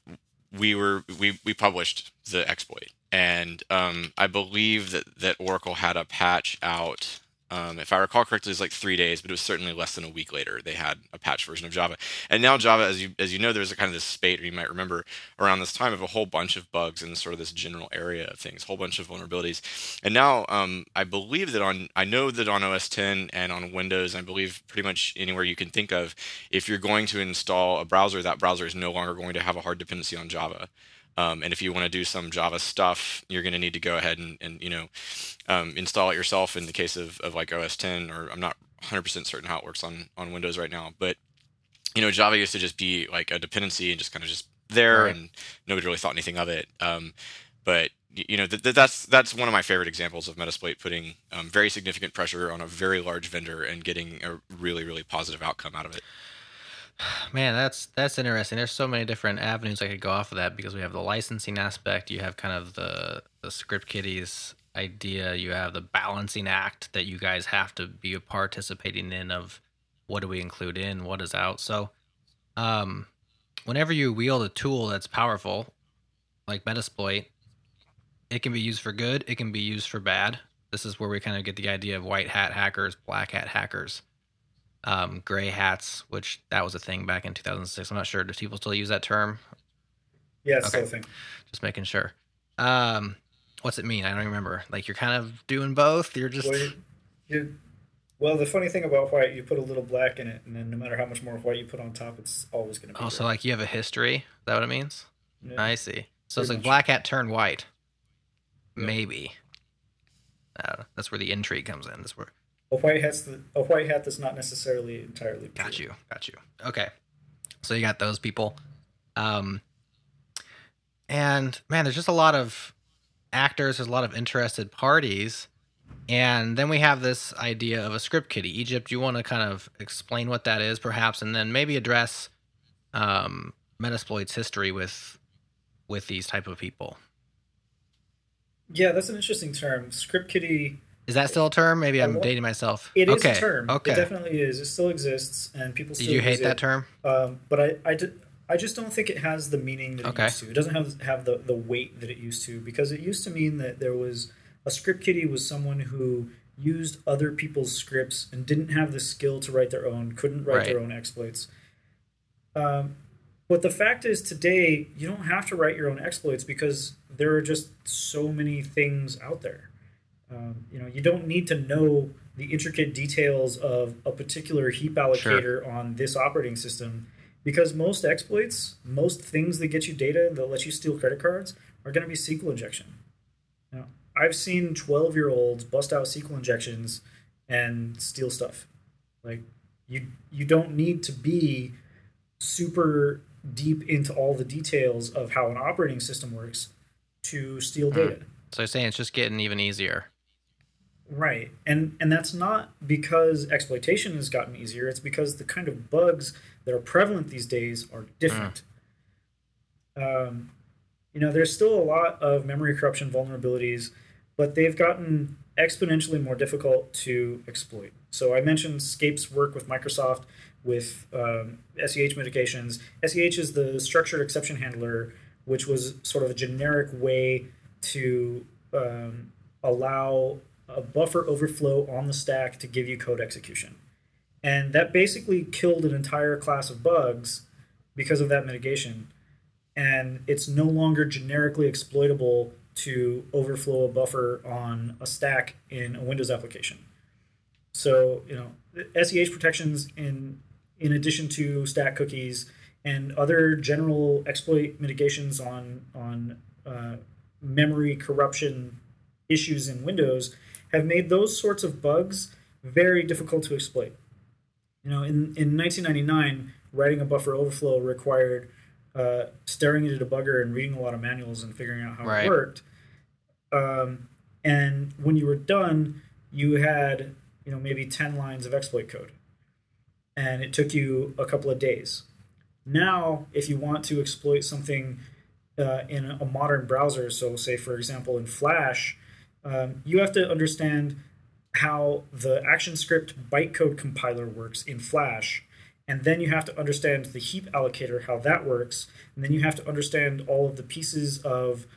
we were we we published the exploit, and um, I believe that that Oracle had a patch out. Um, if I recall correctly, it was like three days, but it was certainly less than a week later. They had a patch version of Java, and now Java, as you as you know, there's a kind of this spate, or you might remember around this time of a whole bunch of bugs in sort of this general area of things, a whole bunch of vulnerabilities. And now um, I believe that on I know that on OS 10 and on Windows, I believe pretty much anywhere you can think of, if you're going to install a browser, that browser is no longer going to have a hard dependency on Java. Um, and if you want to do some Java stuff, you're going to need to go ahead and, and you know um, install it yourself. In the case of, of like OS 10, or I'm not 100% certain how it works on on Windows right now, but you know Java used to just be like a dependency and just kind of just there, right. and nobody really thought anything of it. Um, but you know th- th- that's that's one of my favorite examples of Metasploit putting um, very significant pressure on a very large vendor and getting a really really positive outcome out of it. Man, that's that's interesting. There's so many different avenues I could go off of that because we have the licensing aspect, you have kind of the the script kiddies idea, you have the balancing act that you guys have to be participating in of what do we include in, what is out. So, um, whenever you wield a tool that's powerful, like Metasploit, it can be used for good, it can be used for bad. This is where we kind of get the idea of white hat hackers, black hat hackers um, gray hats, which that was a thing back in 2006. I'm not sure. Do people still use that term? Yeah, okay. still a thing. Just making sure. Um, what's it mean? I don't remember. Like you're kind of doing both. You're just. Well, you, well, the funny thing about white, you put a little black in it, and then no matter how much more white you put on top, it's always going to be. Oh, like you have a history? Is that what it means? Yeah. I see. So Pretty it's like much. black hat turned white. Yeah. Maybe. That's where the intrigue comes in. That's where a white hat's the, a white hat that's not necessarily entirely. Pure. Got you. Got you. Okay. So you got those people. Um, and man, there's just a lot of actors. There's a lot of interested parties. And then we have this idea of a script kiddie. Egypt, you want to kind of explain what that is, perhaps, and then maybe address um, Metasploit's history with with these type of people. Yeah, that's an interesting term. Script kiddie is that still a term? Maybe I'm dating myself. It is okay. a term. Okay. It definitely is. It still exists, and people. Still Did you hate that term? Um, but I, I, did, I just don't think it has the meaning that okay. it used to. It doesn't have have the, the weight that it used to because it used to mean that there was a script kiddie was someone who used other people's scripts and didn't have the skill to write their own, couldn't write right. their own exploits. Um, but the fact is, today you don't have to write your own exploits because there are just so many things out there. Um, you know, you don't need to know the intricate details of a particular heap allocator sure. on this operating system because most exploits, most things that get you data that let you steal credit cards are going to be SQL injection. Now, I've seen 12 year olds bust out SQL injections and steal stuff. Like you you don't need to be super deep into all the details of how an operating system works to steal hmm. data. So you're saying it's just getting even easier. Right. And and that's not because exploitation has gotten easier, it's because the kind of bugs that are prevalent these days are different. Um, you know, there's still a lot of memory corruption vulnerabilities, but they've gotten exponentially more difficult to exploit. So I mentioned Skape's work with Microsoft with um, SEH mitigations. SEH is the structured exception handler, which was sort of a generic way to um, allow a buffer overflow on the stack to give you code execution. And that basically killed an entire class of bugs because of that mitigation. And it's no longer generically exploitable to overflow a buffer on a stack in a Windows application. So, you know, SEH protections in in addition to stack cookies and other general exploit mitigations on on uh, memory corruption issues in Windows have made those sorts of bugs very difficult to exploit. You know, in, in 1999, writing a buffer overflow required uh, staring at a debugger and reading a lot of manuals and figuring out how Right. it worked. Um, and when you were done, you had you know maybe 10 lines of exploit code, and it took you a couple of days. Now, if you want to exploit something uh, in a modern browser, so say for example in Flash, um, you have to understand how the ActionScript bytecode compiler works in Flash, and then you have to understand the heap allocator, how that works, and then you have to understand all of the pieces of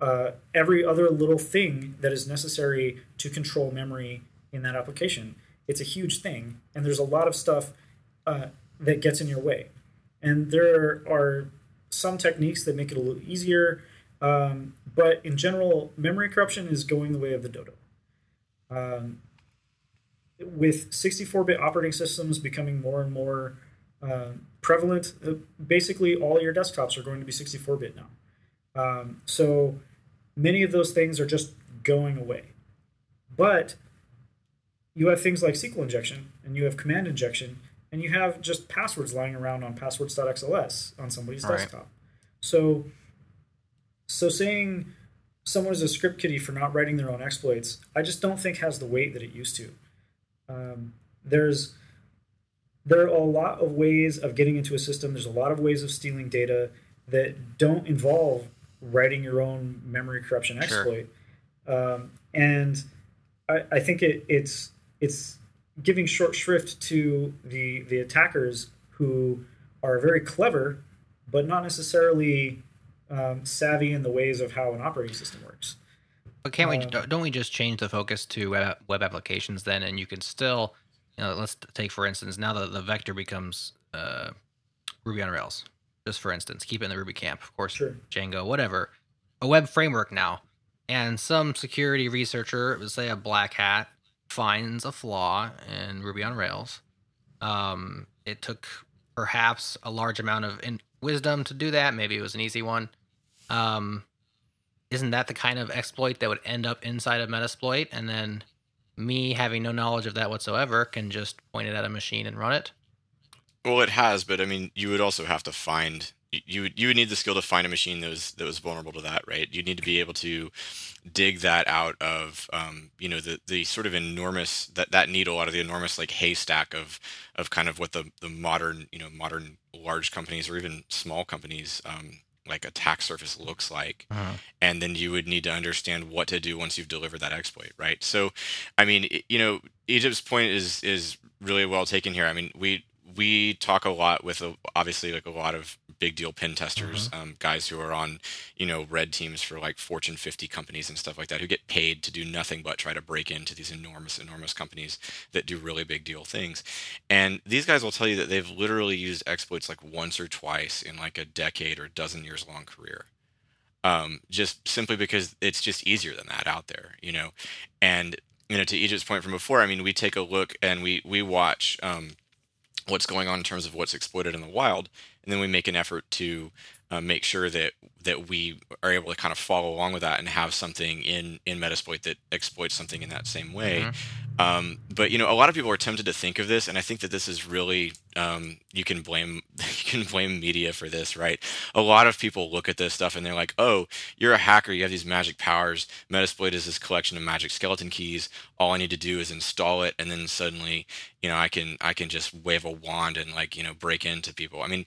uh, every other little thing that is necessary to control memory in that application. It's a huge thing, and there's a lot of stuff uh, that gets in your way. And there are some techniques that make it a little easier, um, but in general, memory corruption is going the way of the dodo. Um, with 64-bit operating systems becoming more and more uh, prevalent, uh, basically all your desktops are going to be 64-bit now. Um, so many of those things are just going away. But you have things like SQL injection and you have command injection and you have just passwords lying around on passwords.xls on somebody's Right. desktop. So so saying someone is a script kiddie for not writing their own exploits, I just don't think has the weight that it used to. Um, there's there are a lot of ways of getting into a system. There's a lot of ways of stealing data that don't involve writing your own memory corruption Sure. exploit. Um, and I, I think it, it's it's giving short shrift to the the attackers who are very clever, but not necessarily um, savvy in the ways of how an operating system works. But can't we? Uh, Don't we just change the focus to web, web applications then, and you can still, you know, let's take for instance now that the vector becomes uh, Ruby on Rails, just for instance, keep it in the Ruby camp, of course, Sure. Django, whatever, a web framework now, and some security researcher, say a black hat, finds a flaw in Ruby on Rails. Um, it took perhaps a large amount of in- wisdom to do that. Maybe it was an easy one. Um, isn't that the kind of exploit that would end up inside of Metasploit? And then me having no knowledge of that whatsoever can just point it at a machine and run it? Well, it has, but I mean, you would also have to find you- you would you would need the skill to find a machine that was that was vulnerable to that, right? You need to be able to dig that out of um, you know the the sort of enormous that that needle out of the enormous like haystack of of kind of what the the modern you know modern large companies or even small companies um, like attack surface looks like. And then you would need to understand what to do once you've delivered that exploit right? So i mean you know egypt's point is is really well taken here. I mean we we talk a lot with a, obviously like a lot of big deal pen testers um, guys who are on you know red teams for like fortune 50 companies and stuff like that who get paid to do nothing but try to break into these enormous enormous companies that do really big deal things and these guys will tell you that they've literally used exploits like once or twice in like a decade or dozen years long career um, just simply because it's just easier than that out there, you know. And you know, to Egypt's point from before, I mean, we take a look and we we watch um, what's going on in terms of what's exploited in the wild, and then we make an effort to uh, make sure that that we are able to kind of follow along with that and have something in in Metasploit that exploits something in that same way. Mm-hmm. Um, but you know, a lot of people are tempted to think of this, and I think that this is really um, you can blame [LAUGHS] you can blame media for this, right? A lot of people look at this stuff and they're like, "Oh, you're a hacker. You have these magic powers. Metasploit is this collection of magic skeleton keys. All I need to do is install it, and then suddenly, you know, I can I can just wave a wand and like you know break into people." I mean,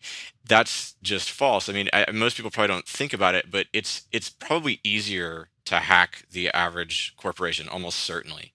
that's just false. I mean, I, most people probably don't think about it, but it's it's probably easier to hack the average corporation, almost certainly,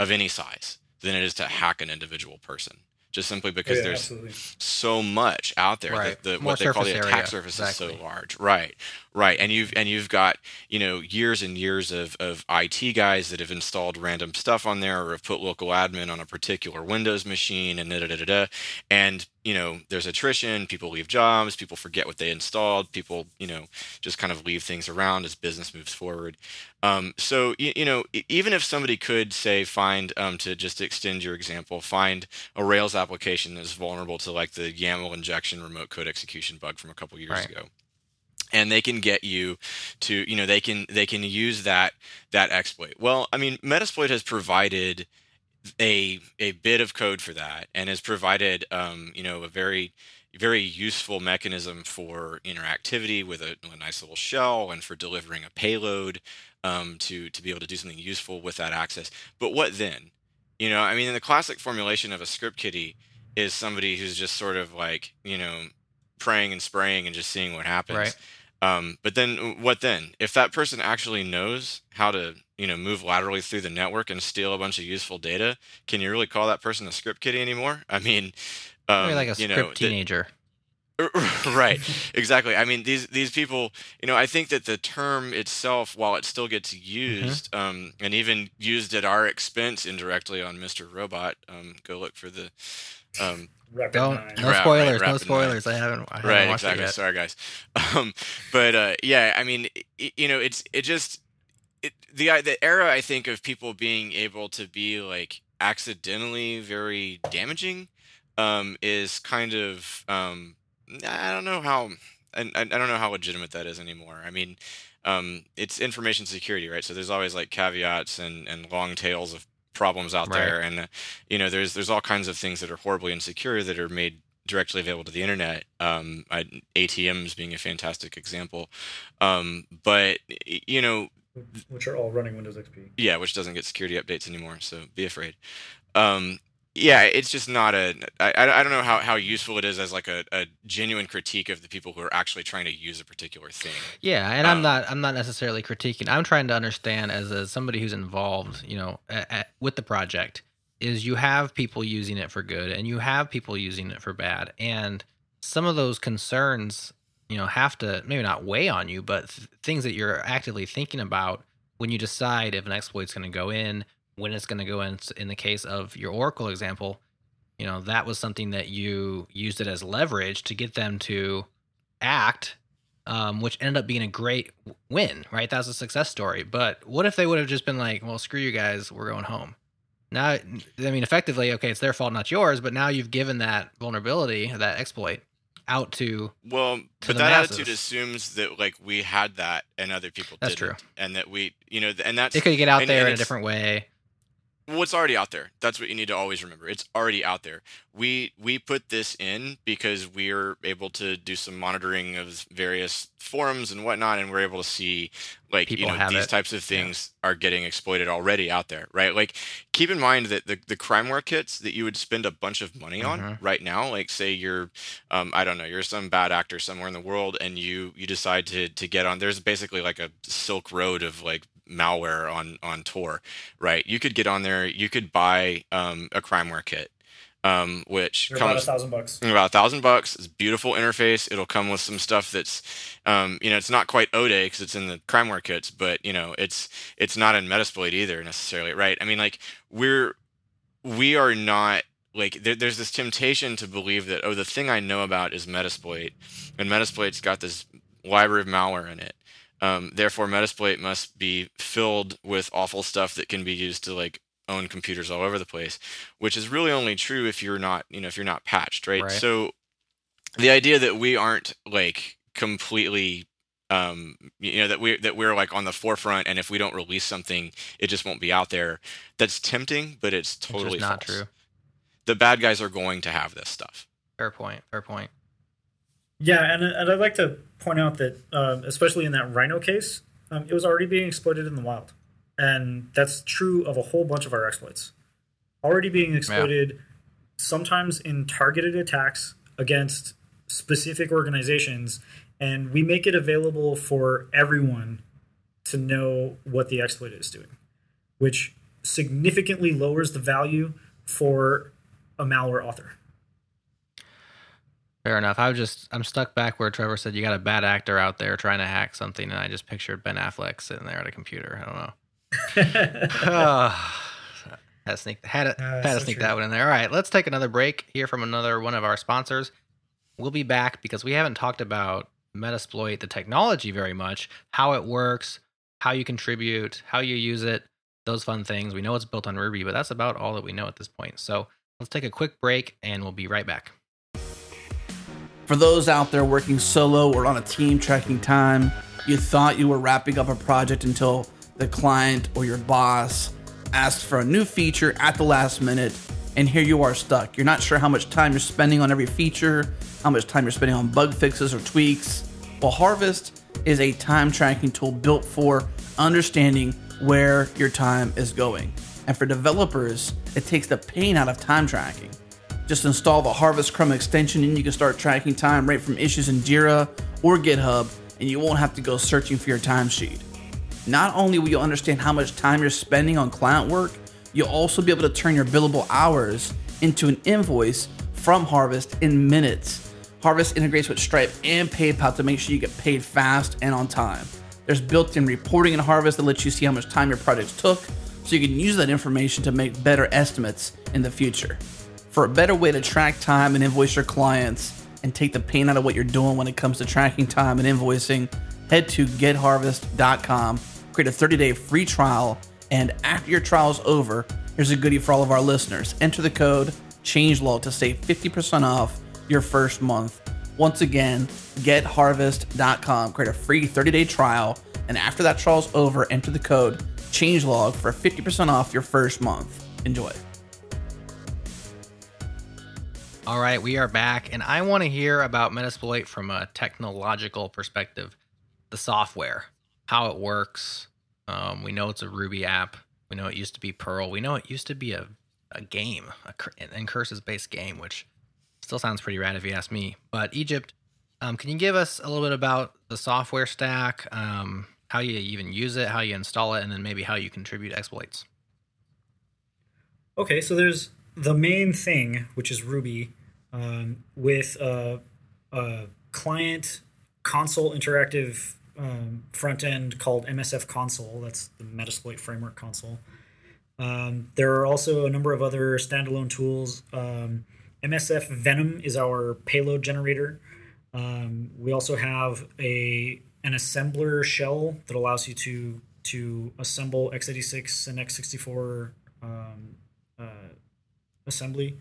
of any size, than it is to hack an individual person just simply because yeah, there's absolutely. so much out there right. that the, what they call the attack area. surface exactly. is so large. Right, right, and you've and you've got you know years and years of of IT guys that have installed random stuff on there or have put local admin on a particular Windows machine and da da da da, and you know there's attrition people leave jobs people forget what they installed people you know just kind of leave things around as business moves forward um, so you, you, know even if somebody could say find um, to just extend your example find a rails application that's vulnerable to like the yaml injection remote code execution bug from a couple years right. ago and they can get you to you know they can they can use that that exploit well i mean metasploit has provided a a bit of code for that and has provided um, you know a very very useful mechanism for interactivity with a, a nice little shell and for delivering a payload um, to to be able to do something useful with that access. But what then? You know, I mean, the classic formulation of a script kiddie is somebody who's just sort of like you know praying and spraying and just seeing what happens. Right. Um, but then what then? If that person actually knows how to, you know, move laterally through the network and steal a bunch of useful data, can you really call that person a script kiddie anymore? [LAUGHS] I mean, um, like a script know, teenager. [LAUGHS] right exactly i mean these these people you know i think that the term itself while it still gets mm-hmm. used mm-hmm. um, and even used at our expense indirectly on mr robot um, go look for the um, don't no spoilers, right, no spoilers. I haven't, I haven't right, watched exactly. it yet. Sorry, guys. [LAUGHS] Um, but uh, yeah, I mean, it, you know, it's it just it, the the era I think of people being able to be like accidentally very damaging um, is kind of um, I don't know how and I, I don't know how legitimate that is anymore. I mean, um, it's information security, right? So there's always like caveats and and long tails of problems out right. there, and uh, you know, there's there's all kinds of things that are horribly insecure that are made directly available to the internet. Um, I, ATMs being a fantastic example, um, but you know, which are all running Windows XP. Yeah, which doesn't get security updates anymore, so be afraid. Um, yeah, it's just not a. I, I don't know how, how useful it is as like a, a genuine critique of the people who are actually trying to use a particular thing. Yeah, and um, I'm not I'm not necessarily critiquing. I'm trying to understand as a, somebody who's involved, you know, at, at, with the project, is you have people using it for good and you have people using it for bad, and some of those concerns, you know, have to maybe not weigh on you, but th- things that you're actively thinking about when you decide if an exploit's going to go in when it's going to go in in the case of your oracle example you know that was something that you used it as leverage to get them to act um, which ended up being a great win right? That was a success story. But what if they would have just been like well screw you guys we're going home. Now i mean effectively okay it's their fault not yours but now you've given that vulnerability that exploit out to well to but that masses. attitude assumes that like we had that and other people that's didn't, true and that we you know and that's it could get out and, there and in a different way well, it's already out there. That's what you need to always remember. It's already out there. We we put this in because we're able to do some monitoring of various forums and whatnot, and we're able to see like People you know these it. types of things yeah. are getting exploited already out there, right? Like keep in mind that the the crimeware kits that you would spend a bunch of money on mm-hmm. right now, like say you're um, I don't know, you're some bad actor somewhere in the world, and you you decide to to get on. There's basically like a Silk Road of like malware on on Tor, right? You could get on there. You could buy um, a crimeware kit, um, which You're comes about a thousand bucks. About a thousand bucks. It's a beautiful interface. It'll come with some stuff that's, um, you know, it's not quite Ode because it's in the crimeware kits, but you know, it's it's not in Metasploit either necessarily, right? I mean, like we're we are not like there, there's this temptation to believe that oh the thing I know about is Metasploit, and Metasploit's got this library of malware in it um, therefore, Metasploit must be filled with awful stuff that can be used to like own computers all over the place, which is really only true if you're not, you know, if you're not patched, right? right. So the idea that we aren't like completely um you know that we that we're like on the forefront and if we don't release something it just won't be out there that's tempting but it's totally it's not false. true. the bad guys are going to have this stuff Fair point. Fair point. Yeah, and, and I'd like to point out that, um, especially in that Rhino case, um, it was already being exploited in the wild, and that's true of a whole bunch of our exploits. Already being exploited, sometimes in targeted attacks against specific organizations, and we make it available for everyone to know what the exploit is doing, which significantly lowers the value for a malware author. Fair enough. I was just I'm stuck back where Trevor said you got a bad actor out there trying to hack something, and I just pictured Ben Affleck sitting there at a computer. I don't know. [LAUGHS] [SIGHS] had to sneak had to, Uh, had to sneak true. that one in there. All right, let's take another break. Hear from another one of our sponsors. We'll be back because we haven't talked about Metasploit, the technology, very much. How it works, how you contribute, how you use it, those fun things. We know it's built on Ruby, but that's about all that we know at this point. So let's take a quick break, and we'll be right back. For those out there working solo or on a team tracking time, you thought you were wrapping up a project until the client or your boss asked for a new feature at the last minute, and here you are stuck. You're not sure how much time you're spending on every feature, how much time you're spending on bug fixes or tweaks. Well, Harvest is a time tracking tool built for understanding where your time is going. And for developers, it takes the pain out of time tracking. Just install the Harvest Chrome extension and you can start tracking time right from issues in Jira or GitHub, and you won't have to go searching for your timesheet. Not only will you understand how much time you're spending on client work, you'll also be able to turn your billable hours into an invoice from Harvest in minutes. Harvest integrates with Stripe and PayPal to make sure you get paid fast and on time. There's built in reporting in Harvest that lets you see how much time your projects took, so you can use that information to make better estimates in the future. For a better way to track time and invoice your clients and take the pain out of what you're doing when it comes to tracking time and invoicing, head to getharvest.com, create a 30 day free trial, and after your trial is over, here's a goodie for all of our listeners. Enter the code CHANGELOG to save 50% off your first month. Once again, getharvest.com, create a free 30 day trial, and after that trial is over, enter the code CHANGELOG for 50% off your first month. Enjoy. All right, we are back, and I want to hear about Metasploit from a technological perspective. The software, how it works. Um, we know it's a Ruby app. We know it used to be Perl. We know it used to be a, a game, a, ncurses based game, which still sounds pretty rad if you ask me. But Egypt, um, can you give us a little bit about the software stack, um, how you even use it, how you install it, and then maybe how you contribute exploits? Okay, so there's the main thing, which is Ruby, um, with a, a client console interactive um, front end called MSF Console. That's the Metasploit Framework Console. Um, there are also a number of other standalone tools. Um, MSF Venom is our payload generator. Um, we also have a an assembler shell that allows you to to assemble x86 and x64 um, uh, assembly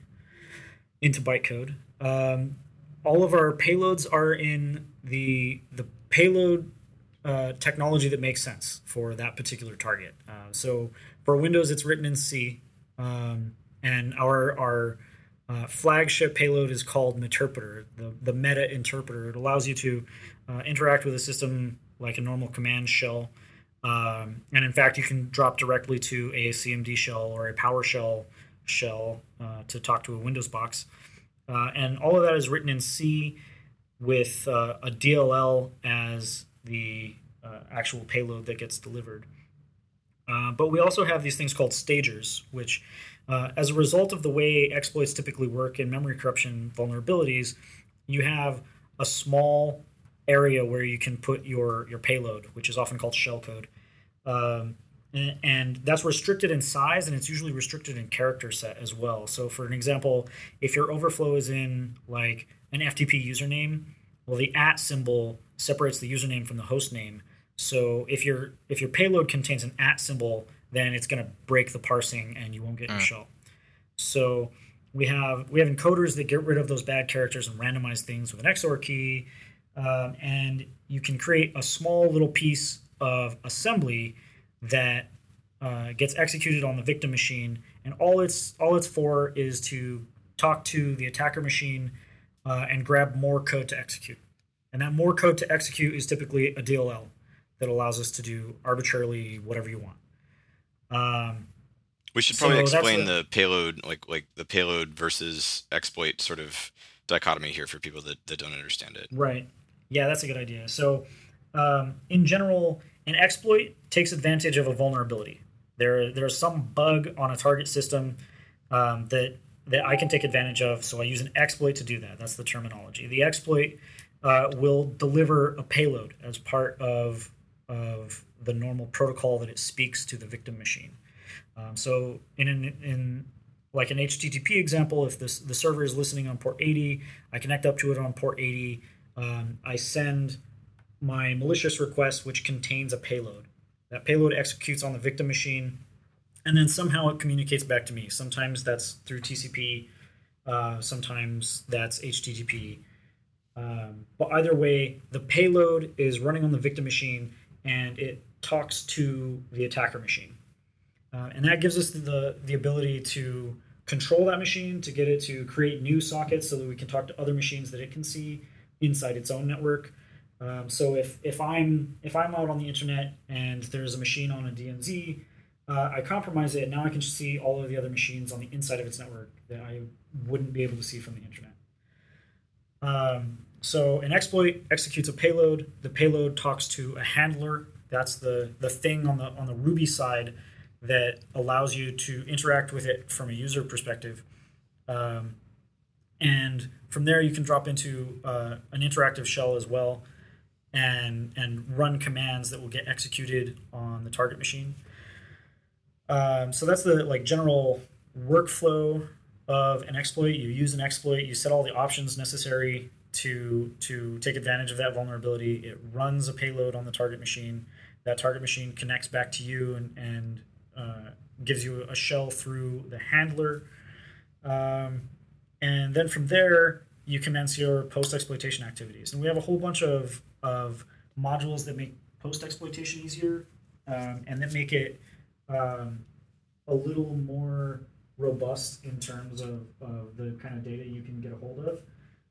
into bytecode. Um, all of our payloads are in the the payload uh, technology that makes sense for that particular target. Uh, so for Windows, it's written in C, um, and our our uh, flagship payload is called Meterpreter, the the Meta interpreter. It allows you to uh, interact with a system like a normal command shell. Um, and in fact, you can drop directly to a CMD shell or a PowerShell shell uh, to talk to a Windows box. Uh, and all of that is written in C with uh, a DLL as the uh, actual payload that gets delivered. Uh, but we also have these things called stagers, which, uh, as a result of the way exploits typically work in memory corruption vulnerabilities, you have a small area where you can put your, your payload, which is often called shellcode. Um, and, that's restricted in size, and it's usually restricted in character set as well. So, for an example, if your overflow is in like an FTP username, well, the at symbol separates the username from the host name. So if your if your payload contains an at symbol, then it's going to break the parsing and you won't get your shell. So we have we have encoders that get rid of those bad characters and randomize things with an XOR key, um, and you can create a small little piece of assembly that uh, gets executed on the victim machine, and all it's all it's for is to talk to the attacker machine uh, and grab more code to execute. And that more code to execute is typically a DLL that allows us to do arbitrarily whatever you want. Um, we should probably so explain the payload, like like the payload versus exploit sort of dichotomy here for people that, that don't understand it. Right. Yeah, that's a good idea. So, um, in general, an exploit takes advantage of a vulnerability. There, there's some bug on a target system um, that that I can take advantage of. So I use an exploit to do that. That's the terminology. The exploit uh, will deliver a payload as part of of the normal protocol that it speaks to the victim machine. Um, so in an, in like an HTTP example, if this the server is listening on port 80, I connect up to it on port 80. Um, I send my malicious request, which contains a payload. That payload executes on the victim machine, and then somehow it communicates back to me. Sometimes that's through TCP, uh, sometimes that's HTTP. Um, but either way, the payload is running on the victim machine and it talks to the attacker machine. Uh, and that gives us the, the ability to control that machine, to get it to create new sockets so that we can talk to other machines that it can see inside its own network. Um, so if, if I'm if I'm out on the internet and there's a machine on a DMZ, uh, I compromise it, and now I can see all of the other machines on the inside of its network that I wouldn't be able to see from the internet. Um, so an exploit executes a payload. The payload talks to a handler. That's the the thing on the on the Ruby side that allows you to interact with it from a user perspective. Um, and from there, you can drop into uh, an interactive shell as well, and and run commands that will get executed on the target machine. Um, so that's the like general workflow of an exploit. You use an exploit. You set all the options necessary to to take advantage of that vulnerability. It runs a payload on the target machine. That target machine connects back to you and, and uh, gives you a shell through the handler. Um, and then from there, you commence your post exploitation activities. And we have a whole bunch of, of modules that make post exploitation easier um, and that make it um, a little more robust in terms of, of the kind of data you can get a hold of.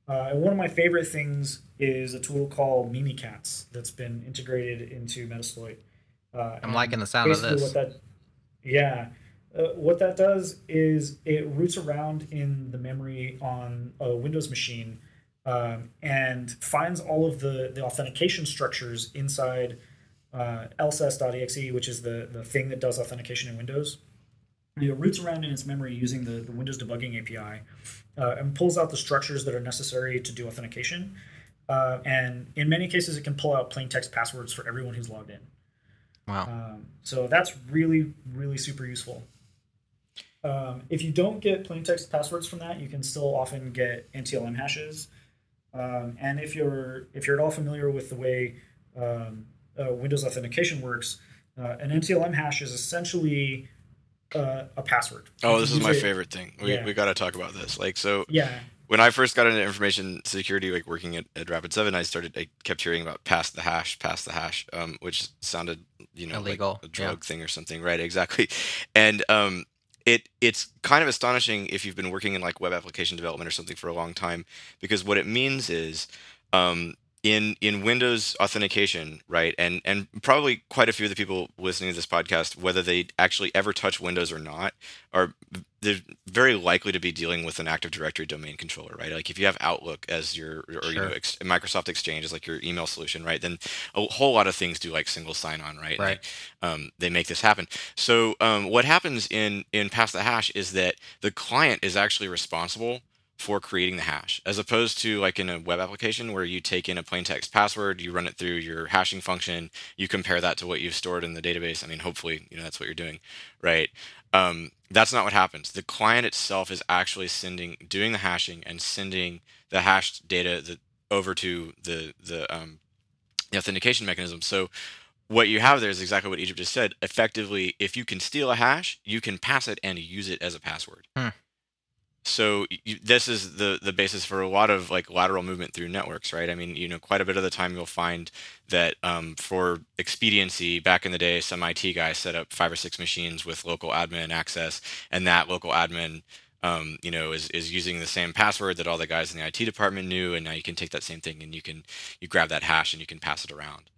Uh, and one of my favorite things is a tool called Mimikatz that's been integrated into Metasploit. Uh, I'm liking the sound of this. What that, yeah. Uh, what that does is it roots around in the memory on a Windows machine um, and finds all of the, the authentication structures inside uh, lsass.exe, which is the, the thing that does authentication in Windows. It roots around in its memory using the, the Windows debugging API uh, and pulls out the structures that are necessary to do authentication. Uh, and in many cases, it can pull out plain text passwords for everyone who's logged in. Wow. Um, so that's really, really super useful. Um, if you don't get plain text passwords from that, you can still often get NTLM hashes. Um, and if you're if you're at all familiar with the way um, uh, Windows authentication works, uh, an NTLM hash is essentially uh, a password. Oh, this is my it- favorite thing. We, yeah. we got to talk about this. Like, so Yeah, when I first got into information security, like working at, at Rapid7, I started. I kept hearing about pass the hash, pass the hash, um, which sounded, you know, Illegal, like a yeah. drug thing or something, right? Exactly, [LAUGHS] and um, it it's kind of astonishing if you've been working in like web application development or something for a long time, because what it means is, um, in in Windows authentication, right, and and probably quite a few of the people listening to this podcast, whether they actually ever touch Windows or not, are they're very likely to be dealing with an Active Directory domain controller, right? Like if you have Outlook as your or you know ex- Microsoft Exchange as like your email solution, right? Then a whole lot of things do like single sign-on, right? Right. They, um, they make this happen. So um, what happens in in Pass the Hash is that the client is actually responsible for creating the hash, as opposed to like in a web application where you take in a plain text password, you run it through your hashing function, you compare that to what you've stored in the database. I mean, hopefully, you know that's what you're doing, right? Um, that's not what happens. The client itself is actually sending, doing the hashing and sending the hashed data over to the the um, the authentication mechanism. So what you have there is exactly what Egypt just said. Effectively, if you can steal a hash, you can pass it and use it as a password. Hmm. So you, this is the the basis for a lot of like lateral movement through networks, right? I mean, you know, quite a bit of the time you'll find that um, for expediency, back in the day, some IT guy set up five or six machines with local admin access, and that local admin um, you know, is, is using the same password that all the guys in the IT department knew, and now you can take that same thing and you can you grab that hash and you can pass it around.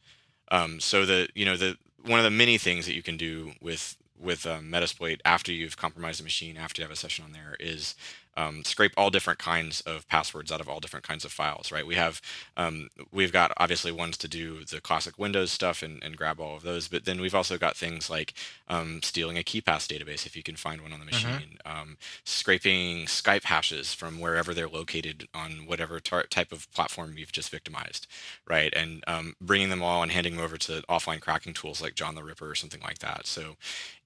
Um, so the you know the one of the many things that you can do with with um, Metasploit after you've compromised the machine, after you have a session on there, is um, scrape all different kinds of passwords out of all different kinds of files, right? We have um, we've got obviously ones to do the classic Windows stuff and, and grab all of those, but then we've also got things like um, stealing a KeePass database if you can find one on the mm-hmm. machine, mm-hmm. scraping Skype hashes from wherever they're located on whatever tar- type of platform you've just victimized, right? And um, bringing them all and handing them over to offline cracking tools like John the Ripper or something like that. So,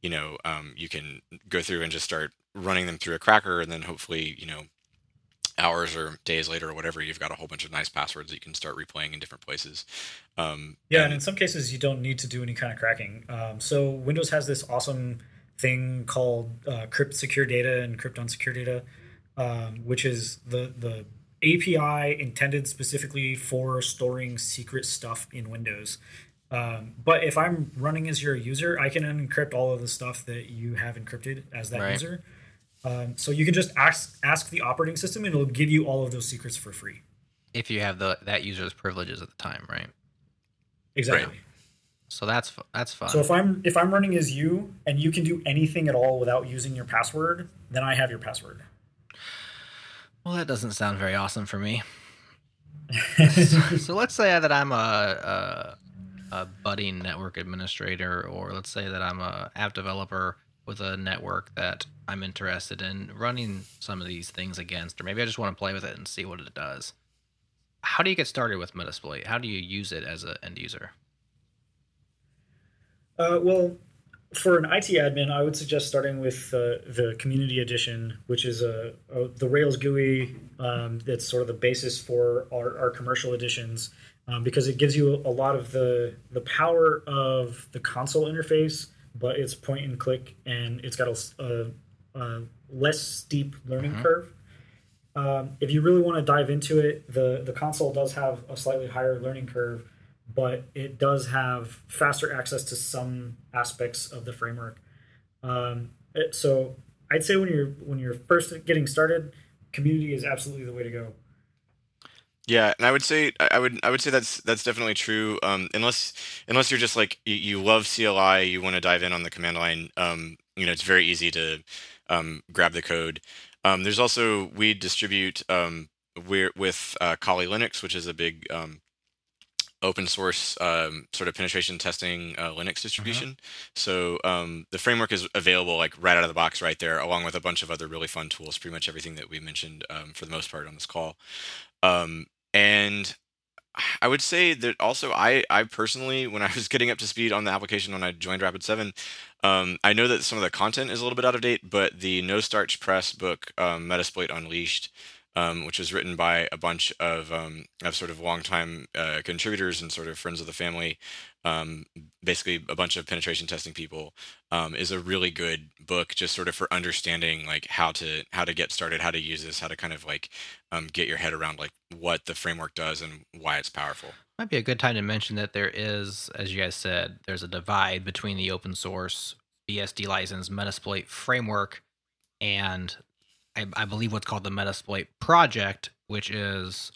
you know, um, you can go through and just start running them through a cracker, and then hopefully, you know, hours or days later or whatever, you've got a whole bunch of nice passwords that you can start replaying in different places. Um, yeah, and, and, in some cases, you don't need to do any kind of cracking. Um, so Windows has this awesome thing called uh, crypt secure data and crypt unsecure data, um, which is the the API intended specifically for storing secret stuff in Windows. Um, but if I'm running as your user, I can encrypt all of the stuff that you have encrypted as that right. user. Um, so you can just ask ask the operating system, and it'll give you all of those secrets for free. If you have the that user's privileges at the time, right? Exactly. Right. So that's that's fun. So if I'm if I'm running as you, and you can do anything at all without using your password, then I have your password. Well, that doesn't sound very awesome for me. so, [LAUGHS] so, let's say that I'm a, a, a budding network administrator, or let's say that I'm a app developer with a network that I'm interested in running some of these things against, or maybe I just want to play with it and see what it does. How do you get started with Metasploit? How do you use it as an end user? Uh, well, for an IT admin, I would suggest starting with uh, the Community Edition, which is a, a the Rails GUI um, that's sort of the basis for our, our commercial editions, um, because it gives you a lot of the the power of the console interface but it's point and click, and it's got a, a, a less steep learning mm-hmm. curve. Um, if you really want to dive into it, the the console does have a slightly higher learning curve, but it does have faster access to some aspects of the framework. Um, it, so I'd say when you're when you're first getting started, community is absolutely the way to go. Yeah, and I would say I would I would say that's that's definitely true. Um, unless unless you're just like you, you love CLI, you want to dive in on the command line. Um, you know, it's very easy to um, grab the code. Um, there's also we distribute um, we're with uh, Kali Linux, which is a big um, open source um, sort of penetration testing uh, Linux uh-huh. distribution. So um, the framework is available like right out of the box right there, along with a bunch of other really fun tools. Pretty much everything that we mentioned um, for the most part on this call. And I would say that also I I personally when I was getting up to speed on the application when I joined Rapid7, um, I know that some of the content is a little bit out of date, but the No Starch Press book um, Metasploit Unleashed um, which was written by a bunch of um, of sort of longtime uh, contributors and sort of friends of the family. Um, basically, a bunch of penetration testing people um, is a really good book, just sort of for understanding like how to how to get started, how to use this, how to kind of like um, get your head around like what the framework does and why it's powerful. Might be a good time to mention that there is, as you guys said, there's a divide between the open source BSD license Metasploit framework and I, I believe what's called the Metasploit project, which is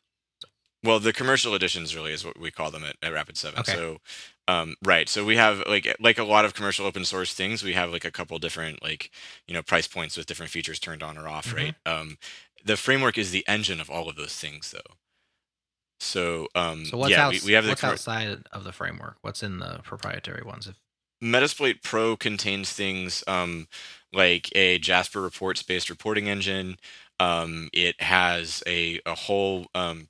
well, the commercial editions really is what we call them at, at Rapid7. Okay. So, um, right. So we have like like a lot of commercial open source things. We have like a couple different like you know price points with different features turned on or off. Mm-hmm. Right. Um, the framework is the engine of all of those things, though. So, um, so what's yeah, we, we, have what's the com- outside of the framework? What's in the proprietary ones? If Metasploit Pro contains things um, like a Jasper reports based reporting engine. Um, it has a, a whole um,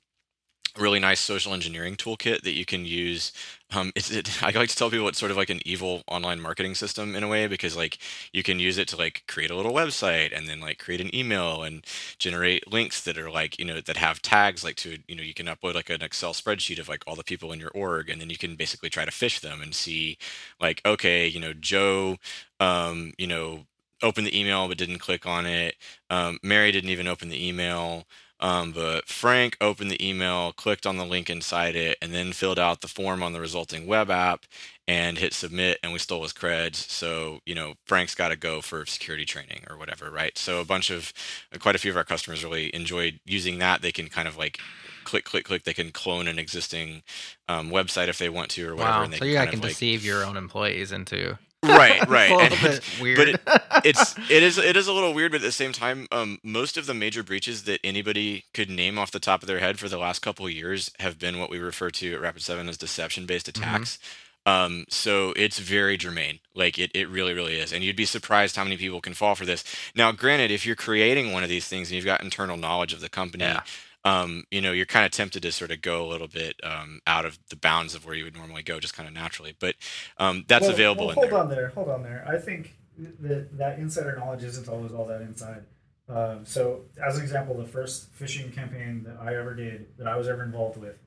really nice social engineering toolkit that you can use. Um, [LAUGHS] it's, it, I like to tell people it's sort of like an evil online marketing system in a way because like you can use it to like create a little website and then like create an email and generate links that are like you know that have tags like to you know you can upload like an Excel spreadsheet of like all the people in your org and then you can basically try to phish them and see like okay you know Joe um, you know opened the email but didn't click on it. Um, Mary didn't even open the email. Um, but Frank opened the email, clicked on the link inside it, and then filled out the form on the resulting web app and hit submit. And we stole his creds. So, you know, Frank's got to go for security training or whatever, right? So, a bunch of, quite a few of our customers really enjoyed using that. They can kind of like click, click, click. They can clone an existing um, website if they want to or whatever. Wow. And they So you kind can like, deceive your own employees into right [LAUGHS] right. a little And- bit [LAUGHS] weird. but it, it's it is it is a little weird but at the same time um, most of the major breaches that anybody could name off the top of their head for the last couple of years have been what we refer to at Rapid7 as deception based attacks. Um, so it's very germane. Like it, it really really is. And you'd be surprised how many people can fall for this. Now granted if you're creating one of these things and you've got internal knowledge of the company Yeah. Um, you know, you're kind of tempted to sort of go a little bit um, out of the bounds of where you would normally go, just kind of naturally. But um, that's Well- available well, hold there. on there. Hold on there. I think that that insider knowledge isn't always all that inside. Um, so, as an example, the first phishing campaign that I ever did, that I was ever involved with,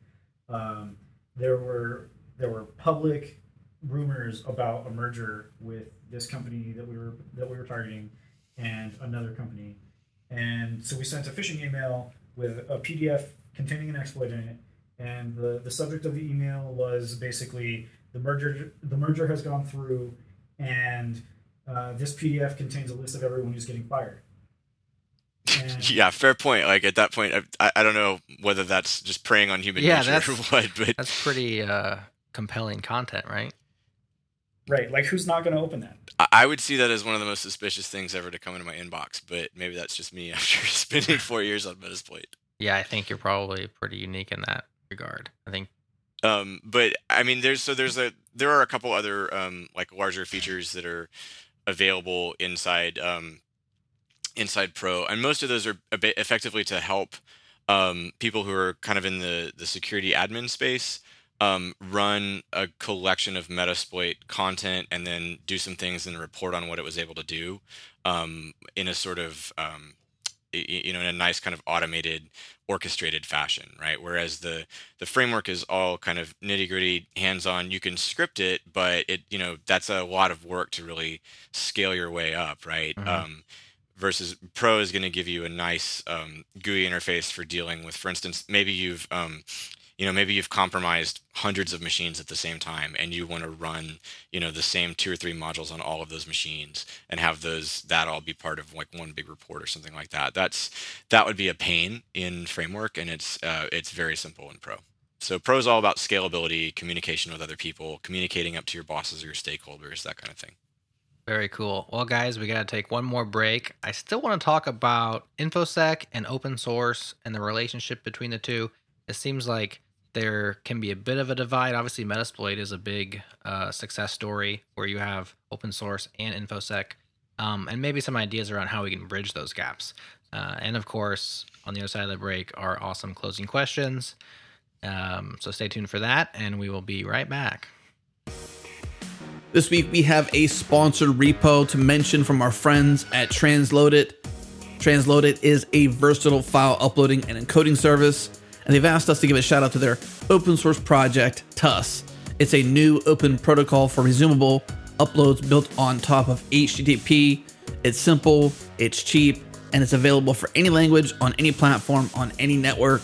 um, there were there were public rumors about a merger with this company that we were that we were targeting and another company, and so we sent a phishing email with a PDF containing an exploit in it, and the the subject of the email was basically the merger the merger has gone through and uh, this pdf contains a list of everyone who's getting fired and, [LAUGHS] Yeah, fair point. Like at that point, I, I don't know whether that's just preying on human Yeah, nature or that's- [LAUGHS] what, but That's pretty uh, compelling content, right? Right like who's not going to open that I- I would see that as one of the most suspicious things ever to come into my inbox. But maybe that's just me [LAUGHS] after spending four years on Metasploit. Yeah, I think you're probably pretty unique in that regard. I think Um, but I mean, there's so there's a there are a couple other um, like larger features that are available inside um, inside Pro, and most of those are a bit effectively to help um, people who are kind of in the the security admin space um, run a collection of Metasploit content and then do some things and report on what it was able to do um, in a sort of um, you know in a nice kind of automated orchestrated fashion right? Whereas the the framework is all kind of nitty gritty hands on you can script it but it you know that's a lot of work to really scale your way up right? Mhm. um, versus pro is going to give you a nice um, GUI interface for dealing with for instance maybe you've um, you know maybe you've compromised hundreds of machines at the same time and you want to run you know the same two or three modules on all of those machines and have those that all be part of like one big report or something like that that's that would be a pain in framework and it's uh, it's very simple in pro so pro is all about scalability communication with other people communicating up to your bosses or your stakeholders that kind of thing very cool. Well, guys, we got to take one more break. I still want to talk about InfoSec and open source and the relationship between the two. It seems like there can be a bit of a divide. Obviously, Metasploit is a big uh, success story where you have open source and InfoSec, um, and maybe some ideas around how we can bridge those gaps. Uh, and of course, on the other side of the break are awesome closing questions. Um, so stay tuned for that, and we will be right back. This week we have a sponsored repo to mention from our friends at Transloadit. Transloadit is a versatile file uploading and encoding service, and they've asked us to give a shout out to their open source project, TUS. It's a new open protocol for resumable uploads built on top of HTTP. It's simple, it's cheap, and it's available for any language on any platform on any network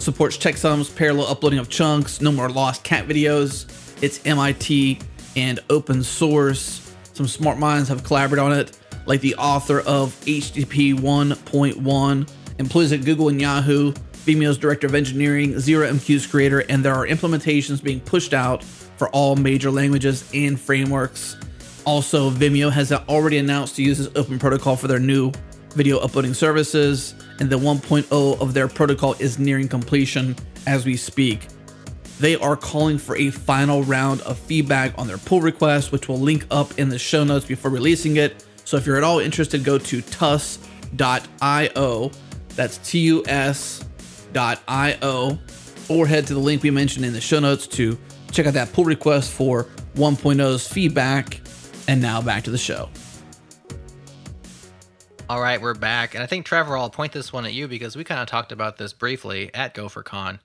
supports checksums, parallel uploading of chunks, no more lost cat videos. It's MIT and open source. Some smart minds have collaborated on it, like the author of HTTP 1.1, employees at Google and Yahoo, Vimeo's director of engineering, ZeroMQ's creator, and there are implementations being pushed out for all major languages and frameworks. Also, Vimeo has already announced to use this open protocol for their new video uploading services, and the 1.0 of their protocol is nearing completion as we speak. They are calling for a final round of feedback on their pull request, which will link up in the show notes before releasing it. So if you're at all interested, go to tus.io. That's T U S.io. Or head to the link we mentioned in the show notes to check out that pull request for 1.0's feedback. And now back to the show. All right, we're back, and I think Trevor, I'll point this one at you because we kind of talked about this briefly at GopherCon.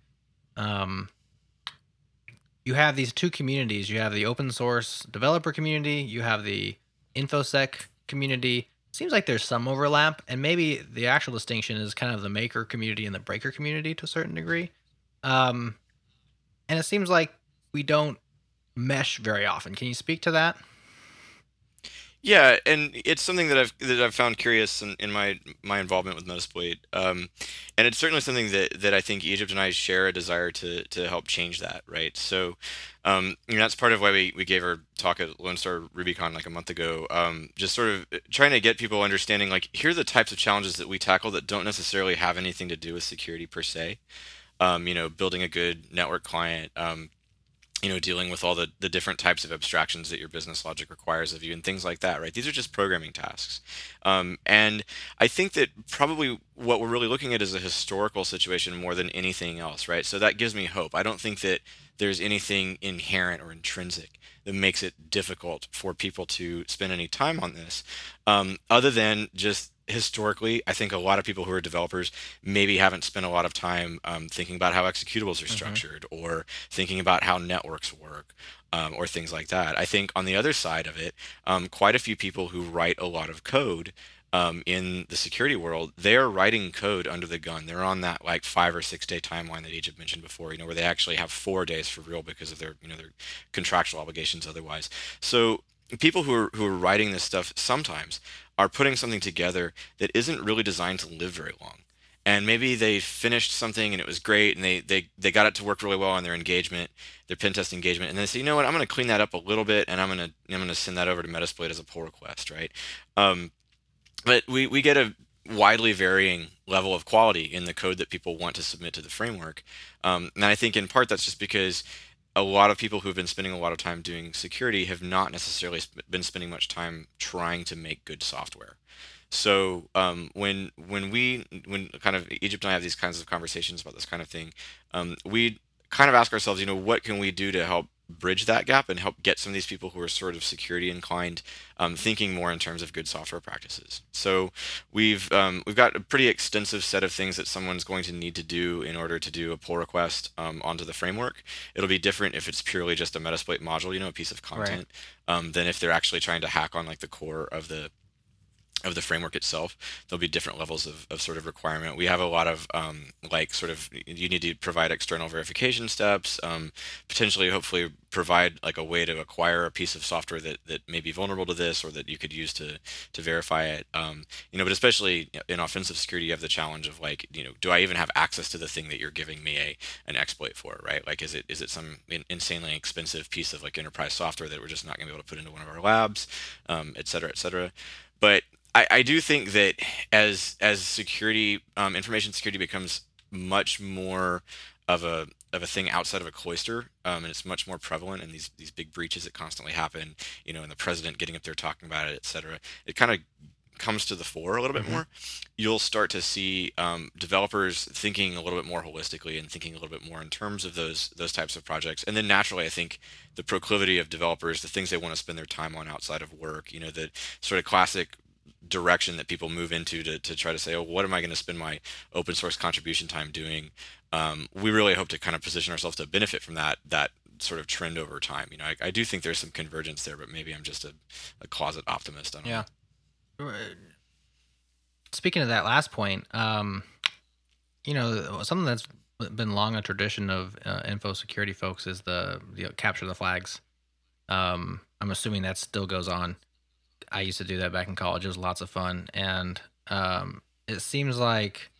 Um, you have these two communities. You have the open source developer community. You have the infosec community. Seems like there's some overlap, and maybe the actual distinction is kind of the maker community and the breaker community to a certain degree. Um, and it seems like we don't mesh very often. Can you speak to that? Yeah, and it's something that I've that I've found curious in, in my my involvement with Metasploit, um, and it's certainly something that, that I think Egypt and I share a desire to to help change that, right? So, um, you know, that's part of why we, we gave our talk at Lone Star RubyCon like a month ago, um, just sort of trying to get people understanding like here are the types of challenges that we tackle that don't necessarily have anything to do with security per se. Um, you know, building a good network client, um, you know dealing with all the, the different types of abstractions that your business logic requires of you and things like that right? These are just programming tasks. Um, and i think that probably what we're really looking at is a historical situation more than anything else right? So that gives me hope. I don't think that there's anything inherent or intrinsic that makes it difficult for people to spend any time on this um, other than just historically, I think a lot of people who are developers maybe haven't spent a lot of time um, thinking about how executables are mm-hmm. structured mm-hmm. or thinking about how networks work um, or things like that. I think on the other side of it, um, quite a few people who write a lot of code um, in the security world, they are writing code under the gun. They're on that like five or six day timeline that Egypt mentioned before, you know, where they actually have four days for real because of their, you know, their contractual obligations otherwise. So people who are who are writing this stuff sometimes are putting something together that isn't really designed to live very long. And maybe they finished something and it was great and they, they, they got it to work really well on their engagement, their pen test engagement, and they say, you know what, I'm going to clean that up a little bit and I'm going to I'm going to send that over to Metasploit as a pull request, right? Um, but we, we get a widely varying level of quality in the code that people want to submit to the framework. Um, and I think in part that's just because a lot of people who have been spending a lot of time doing security have not necessarily been spending much time trying to make good software. So um, when when we when kind of Egypt and I have these kinds of conversations about this kind of thing, um, we kind of ask ourselves, you know, what can we do to help bridge that gap and help get some of these people who are sort of security inclined um, thinking more in terms of good software practices. So we've um, we've got a pretty extensive set of things that someone's going to need to do in order to do a pull request um, onto the framework. It'll be different if it's purely just a Metasploit module, you know, a piece of content, right. Um, than if they're actually trying to hack on like the core of the of the framework itself. There'll be different levels of, of sort of requirement. We have a lot of um, like sort of you need to provide external verification steps, um, potentially hopefully provide like a way to acquire a piece of software that, that may be vulnerable to this or that you could use to to verify it. Um, you know, but especially in offensive security, you have the challenge of like, you know, do I even have access to the thing that you're giving me a an exploit for, right? Like, is it is it some insanely expensive piece of like enterprise software that we're just not going to be able to put into one of our labs, um, et cetera, et cetera. But I, I do think that as as security, um, information security becomes much more of a of a thing outside of a cloister, um, and it's much more prevalent in these these big breaches that constantly happen. You know, and the president getting up there talking about it, et cetera. It kind of comes to the fore a little bit mm-hmm. more, you'll start to see um, developers thinking a little bit more holistically and thinking a little bit more in terms of those those types of projects. And then naturally, I think the proclivity of developers, the things they want to spend their time on outside of work, you know, the sort of classic direction that people move into to, to try to say, oh, what am I going to spend my open source contribution time doing? Um, we really hope to kind of position ourselves to benefit from that that sort of trend over time. You know, I, I do think there's some convergence there, but maybe I'm just a, a closet optimist. yeah. Know. Speaking of that last point, um, you know, something that's been long a tradition of uh, info security folks is the know, capture the flags. Um, I'm assuming that still goes on. I used to do that back in college. It was lots of fun, and um, it seems like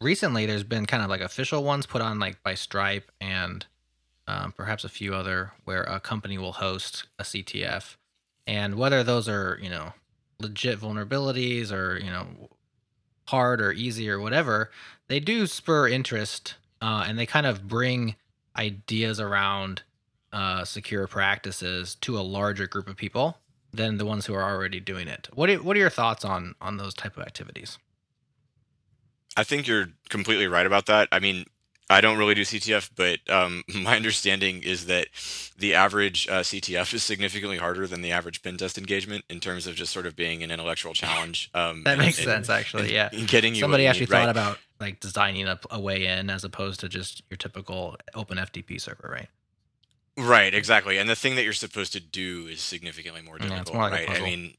recently there's been kind of like official ones put on like by Stripe and um, perhaps a few other where a company will host a CTF, and whether those are you know legit vulnerabilities or you know hard or easy or whatever, they do spur interest uh, and they kind of bring ideas around uh, secure practices to a larger group of people than the ones who are already doing it. What are, what are your thoughts on on those type of activities? I think you're completely right about that. I mean, I don't really do CTF, but um, [LAUGHS] my understanding is that the average uh, CTF is significantly harder than the average pen test engagement in terms of just sort of being an intellectual challenge. [LAUGHS] Um, that makes and, sense, actually. And, yeah, getting somebody actually need, thought right? about like designing a, a way in as opposed to just your typical open FTP server, right? Right, exactly. And the thing that you're supposed to do is significantly more difficult, yeah, more like right? I mean,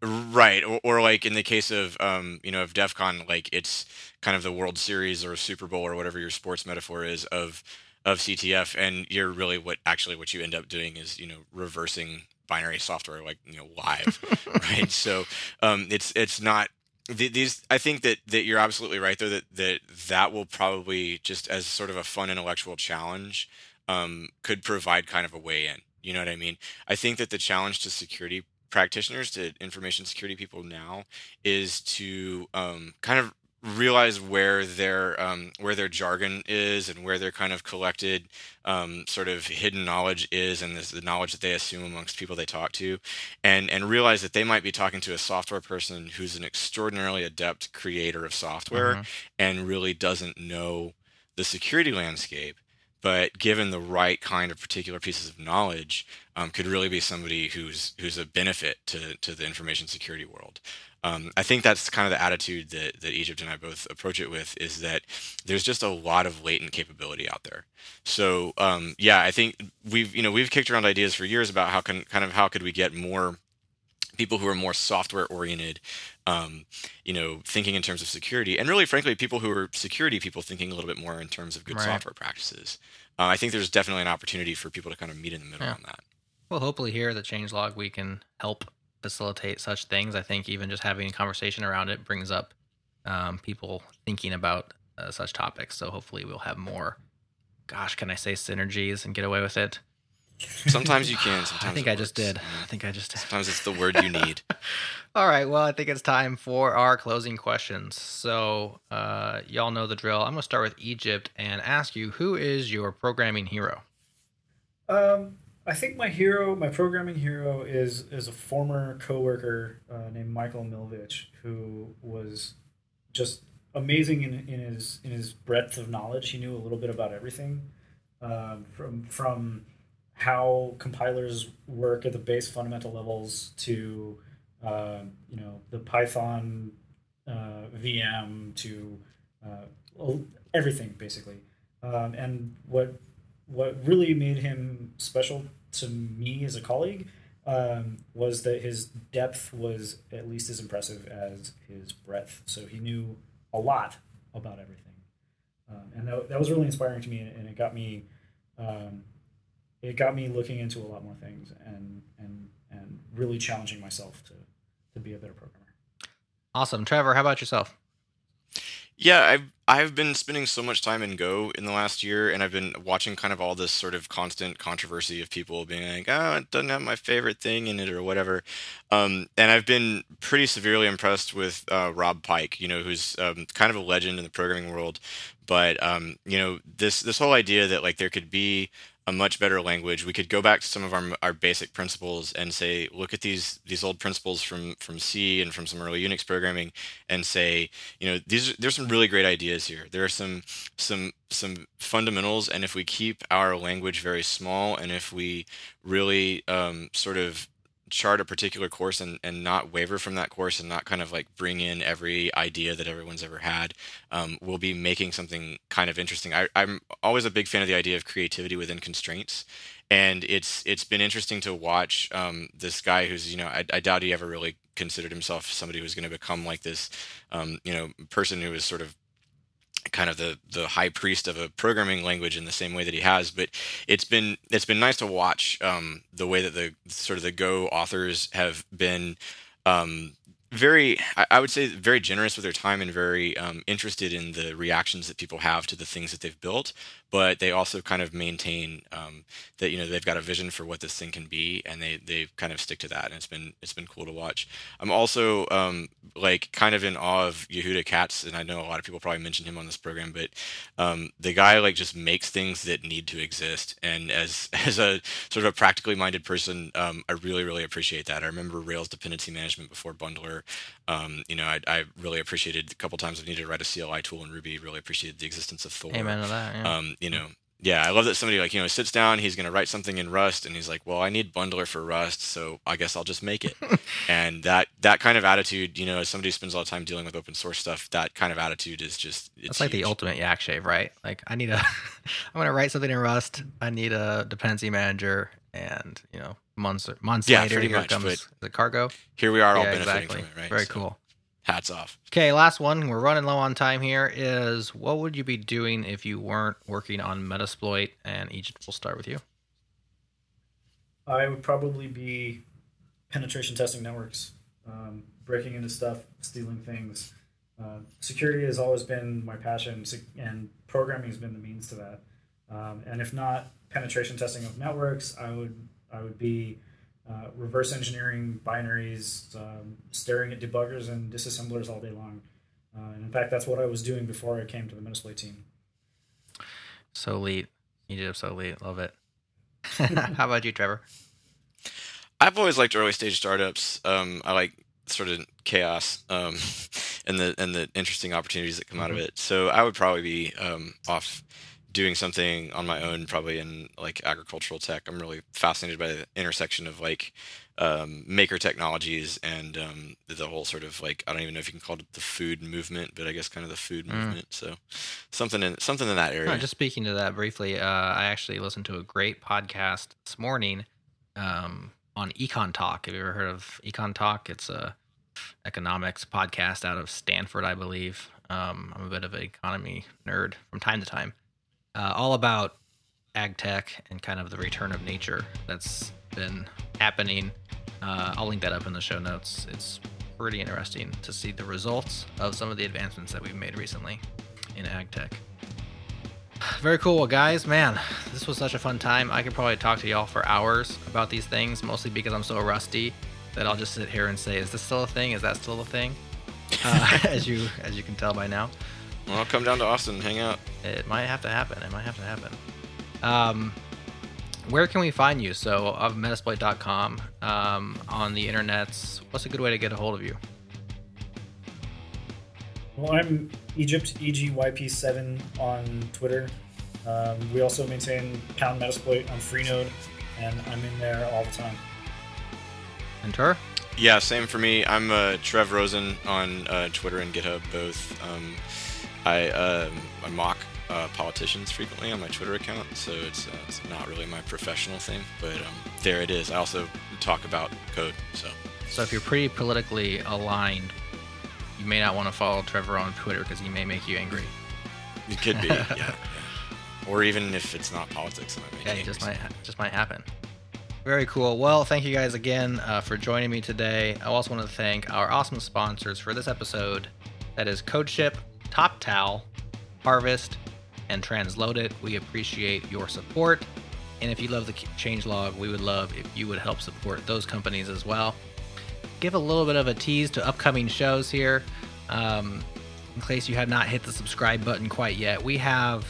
Right, or, or like in the case of um, you know of DEF CON, like it's kind of the World Series or Super Bowl or whatever your sports metaphor is of of CTF, and you're really what actually what you end up doing is you know reversing binary software like you know live, [LAUGHS] right? So um, it's it's not these. I think that that you're absolutely right though that that that will probably just as sort of a fun intellectual challenge um, could provide kind of a way in. You know what I mean? I think that the challenge to security practitioners to information security people now is to um, kind of realize where their um, where their jargon is and where their kind of collected um, sort of hidden knowledge is and this, the knowledge that they assume amongst people they talk to and and realize that they might be talking to a software person who's an extraordinarily adept creator of software mm-hmm. and really doesn't know the security landscape but given the right kind of particular pieces of knowledge, um, could really be somebody who's who's a benefit to to the information security world. Um, I think that's kind of the attitude that, that Egypt and I both approach it with is that there's just a lot of latent capability out there. So um, yeah, I think we've you know we've kicked around ideas for years about how can kind of how could we get more people who are more software oriented um, you know thinking in terms of security and really frankly people who are security people thinking a little bit more in terms of good right. software practices. Uh, i think there's definitely an opportunity for people to kind of meet in the middle yeah. on that. Well hopefully here at the changelog we can help facilitate such things. I think even just having a conversation around it brings up um, people thinking about uh, such topics. So hopefully we'll have more gosh can i say synergies and get away with it Sometimes you can. Sometimes I think I just did. I think I just did. Sometimes it's the word you need. [LAUGHS] All right. Well, I think it's time for our closing questions. So, uh, y'all know the drill. I'm going to start with Egypt and ask you who is your programming hero? Um, I think my hero, my programming hero, is is a former coworker uh, named Michael Milvich, who was just amazing in, in his in his breadth of knowledge. He knew a little bit about everything, um, from from how compilers work at the base fundamental levels to uh, you know the Python uh, VM to uh, everything basically. Um, and what what really made him special to me as a colleague um, was that his depth was at least as impressive as his breadth. So he knew a lot about everything, um, and that, that was really inspiring to me, and it got me um, it got me looking into a lot more things and and and really challenging myself to to be a better programmer. Awesome, Trevor. How about yourself? Yeah, I've I've been spending so much time in Go in the last year, and I've been watching kind of all this sort of constant controversy of people being like, "Oh, it doesn't have my favorite thing in it" or whatever. Um, and I've been pretty severely impressed with uh, Rob Pike, you know, who's um, kind of a legend in the programming world. But um, you know, this this whole idea that like there could be a much better language. We could go back to some of our, our basic principles and say, look at these these old principles from from C and from some early Unix programming, and say, you know, these there's some really great ideas here. There are some some some fundamentals, and if we keep our language very small, and if we really um, sort of chart a particular course and, and not waver from that course and not kind of like bring in every idea that everyone's ever had, um, we'll be making something kind of interesting. I, I'm always a big fan of the idea of creativity within constraints. And it's it's been interesting to watch um, this guy who's you know I, I, doubt he ever really considered himself somebody who's going to become like this um, you know person who is sort of kind of the the high priest of a programming language in the same way that he has but it's been it's been nice to watch um, the way that the sort of the go authors have been um, very i would say very generous with their time and very um, interested in the reactions that people have to the things that they've built but they also kind of maintain um, that you know they've got a vision for what this thing can be, and they they kind of stick to that, and it's been it's been cool to watch. I'm also um, like kind of in awe of Yehuda Katz, and I know a lot of people probably mentioned him on this program, but um, the guy like just makes things that need to exist, and as [LAUGHS] as a sort of a practically minded person, um, I really really appreciate that. I remember Rails dependency management before Bundler. Um, you know, I, I, really appreciated a couple times I've needed to write a CLI tool in Ruby. Really appreciated the existence of Thor. Amen to that. Yeah. You hmm. know, yeah, I love that somebody like you know sits down, he's gonna write something in Rust, and he's like, well, I need bundler for Rust, so I guess I'll just make it. [LAUGHS] and that that kind of attitude, you know, as somebody who spends a lot of time dealing with open source stuff, that kind of attitude is just it's That's like the ultimate yak shave, right? Like I need a, [LAUGHS] I'm gonna write something in Rust. I need a dependency manager, and you know, months months Yeah, later, here much, comes the cargo. Here we are all yeah, benefiting exactly. from it, right? Very So, cool. Hats off. Okay, last one. We're running low on time here. Is what would you be doing if you weren't working on Metasploit? And Egypt, we'll start with you. I would probably be penetration testing networks, um, breaking into stuff, stealing things. Uh, security has always been my passion, and programming has been the means to that. Um, and if not penetration testing of networks, I would I would be uh, reverse engineering binaries, um, staring at debuggers and disassemblers all day long. Uh, and in fact, that's what I was doing before I came to the Metasploit team. So late. elite, Egypt, so elite. Love it. [LAUGHS] How about you, Trevor? I've always liked early stage startups. Um, I like sort of chaos um, [LAUGHS] and the and the interesting opportunities that come out of Mm-hmm. it. So I would probably be um, off doing something on my own, probably in like agricultural tech. I'm really fascinated by the intersection of like um, maker technologies and um, the whole sort of like I don't even know if you can call it the food movement, but I guess kind of the food Mm. movement. So something in something in that area. No, just speaking to that briefly, uh, I actually listened to a great podcast this morning um, on EconTalk. Have you ever heard of EconTalk? It's a economics podcast out of Stanford, I believe. Um, I'm a bit of an economy nerd from time to time. Uh, all about ag tech and kind of the return of nature that's been happening. Uh, I'll link that up in the show notes. It's pretty interesting to see the results of some of the advancements that we've made recently in ag tech. [SIGHS] Very cool. Well, guys, man, this was such a fun time. I could probably talk to y'all for hours about these things, mostly because I'm so rusty that I'll just sit here and say, "Is this still a thing? Is that still a thing?" Uh, [LAUGHS] as you as you can tell by now, well, I'll come down to Austin and hang out. it might have to happen. It might have to happen. Um, where can we find you? So, of Metasploit.com um, on the internets. What's a good way to get a hold of you? Well, I'm Egypt EGYP7 on Twitter. Um, we also maintain Pound Metasploit on Freenode, and I'm in there all the time. Enter. Yeah, same for me. I'm uh, Trev Rosen on uh, Twitter and GitHub both. Um, I um, I mock uh, politicians frequently on my Twitter account, so it's, uh, it's not really my professional thing, but um, there it is. I also talk about code, so So, if you're pretty politically aligned, you may not want to follow Trevor on Twitter because he may make you angry. it could be, yeah, [LAUGHS] yeah. Or even if it's not politics, it might make Yeah, it just might just might happen. Very cool. Well, thank you guys again uh, for joining me today. I also want to thank our awesome sponsors for this episode. That is CodeShip, TopTal, Harvest, and Transloadit. We appreciate your support. And if you love the changelog, we would love if you would help support those companies as well. Give a little bit of a tease to upcoming shows here. Um, in case you have not hit the subscribe button quite yet, we have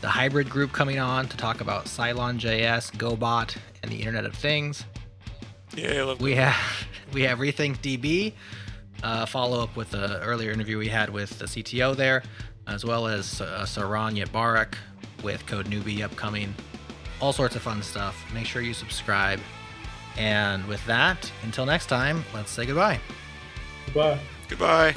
the hybrid group coming on to talk about Cylon.js, GoBot, and the Internet of Things. Yeah, We have [LAUGHS] we have RethinkDB, uh, follow up with the earlier interview we had with the CTO there, as well as uh, Saron Yitbarek with CodeNewbie upcoming. All sorts of fun stuff. Make sure you subscribe. And with that, until next time, let's say goodbye. Goodbye. Goodbye.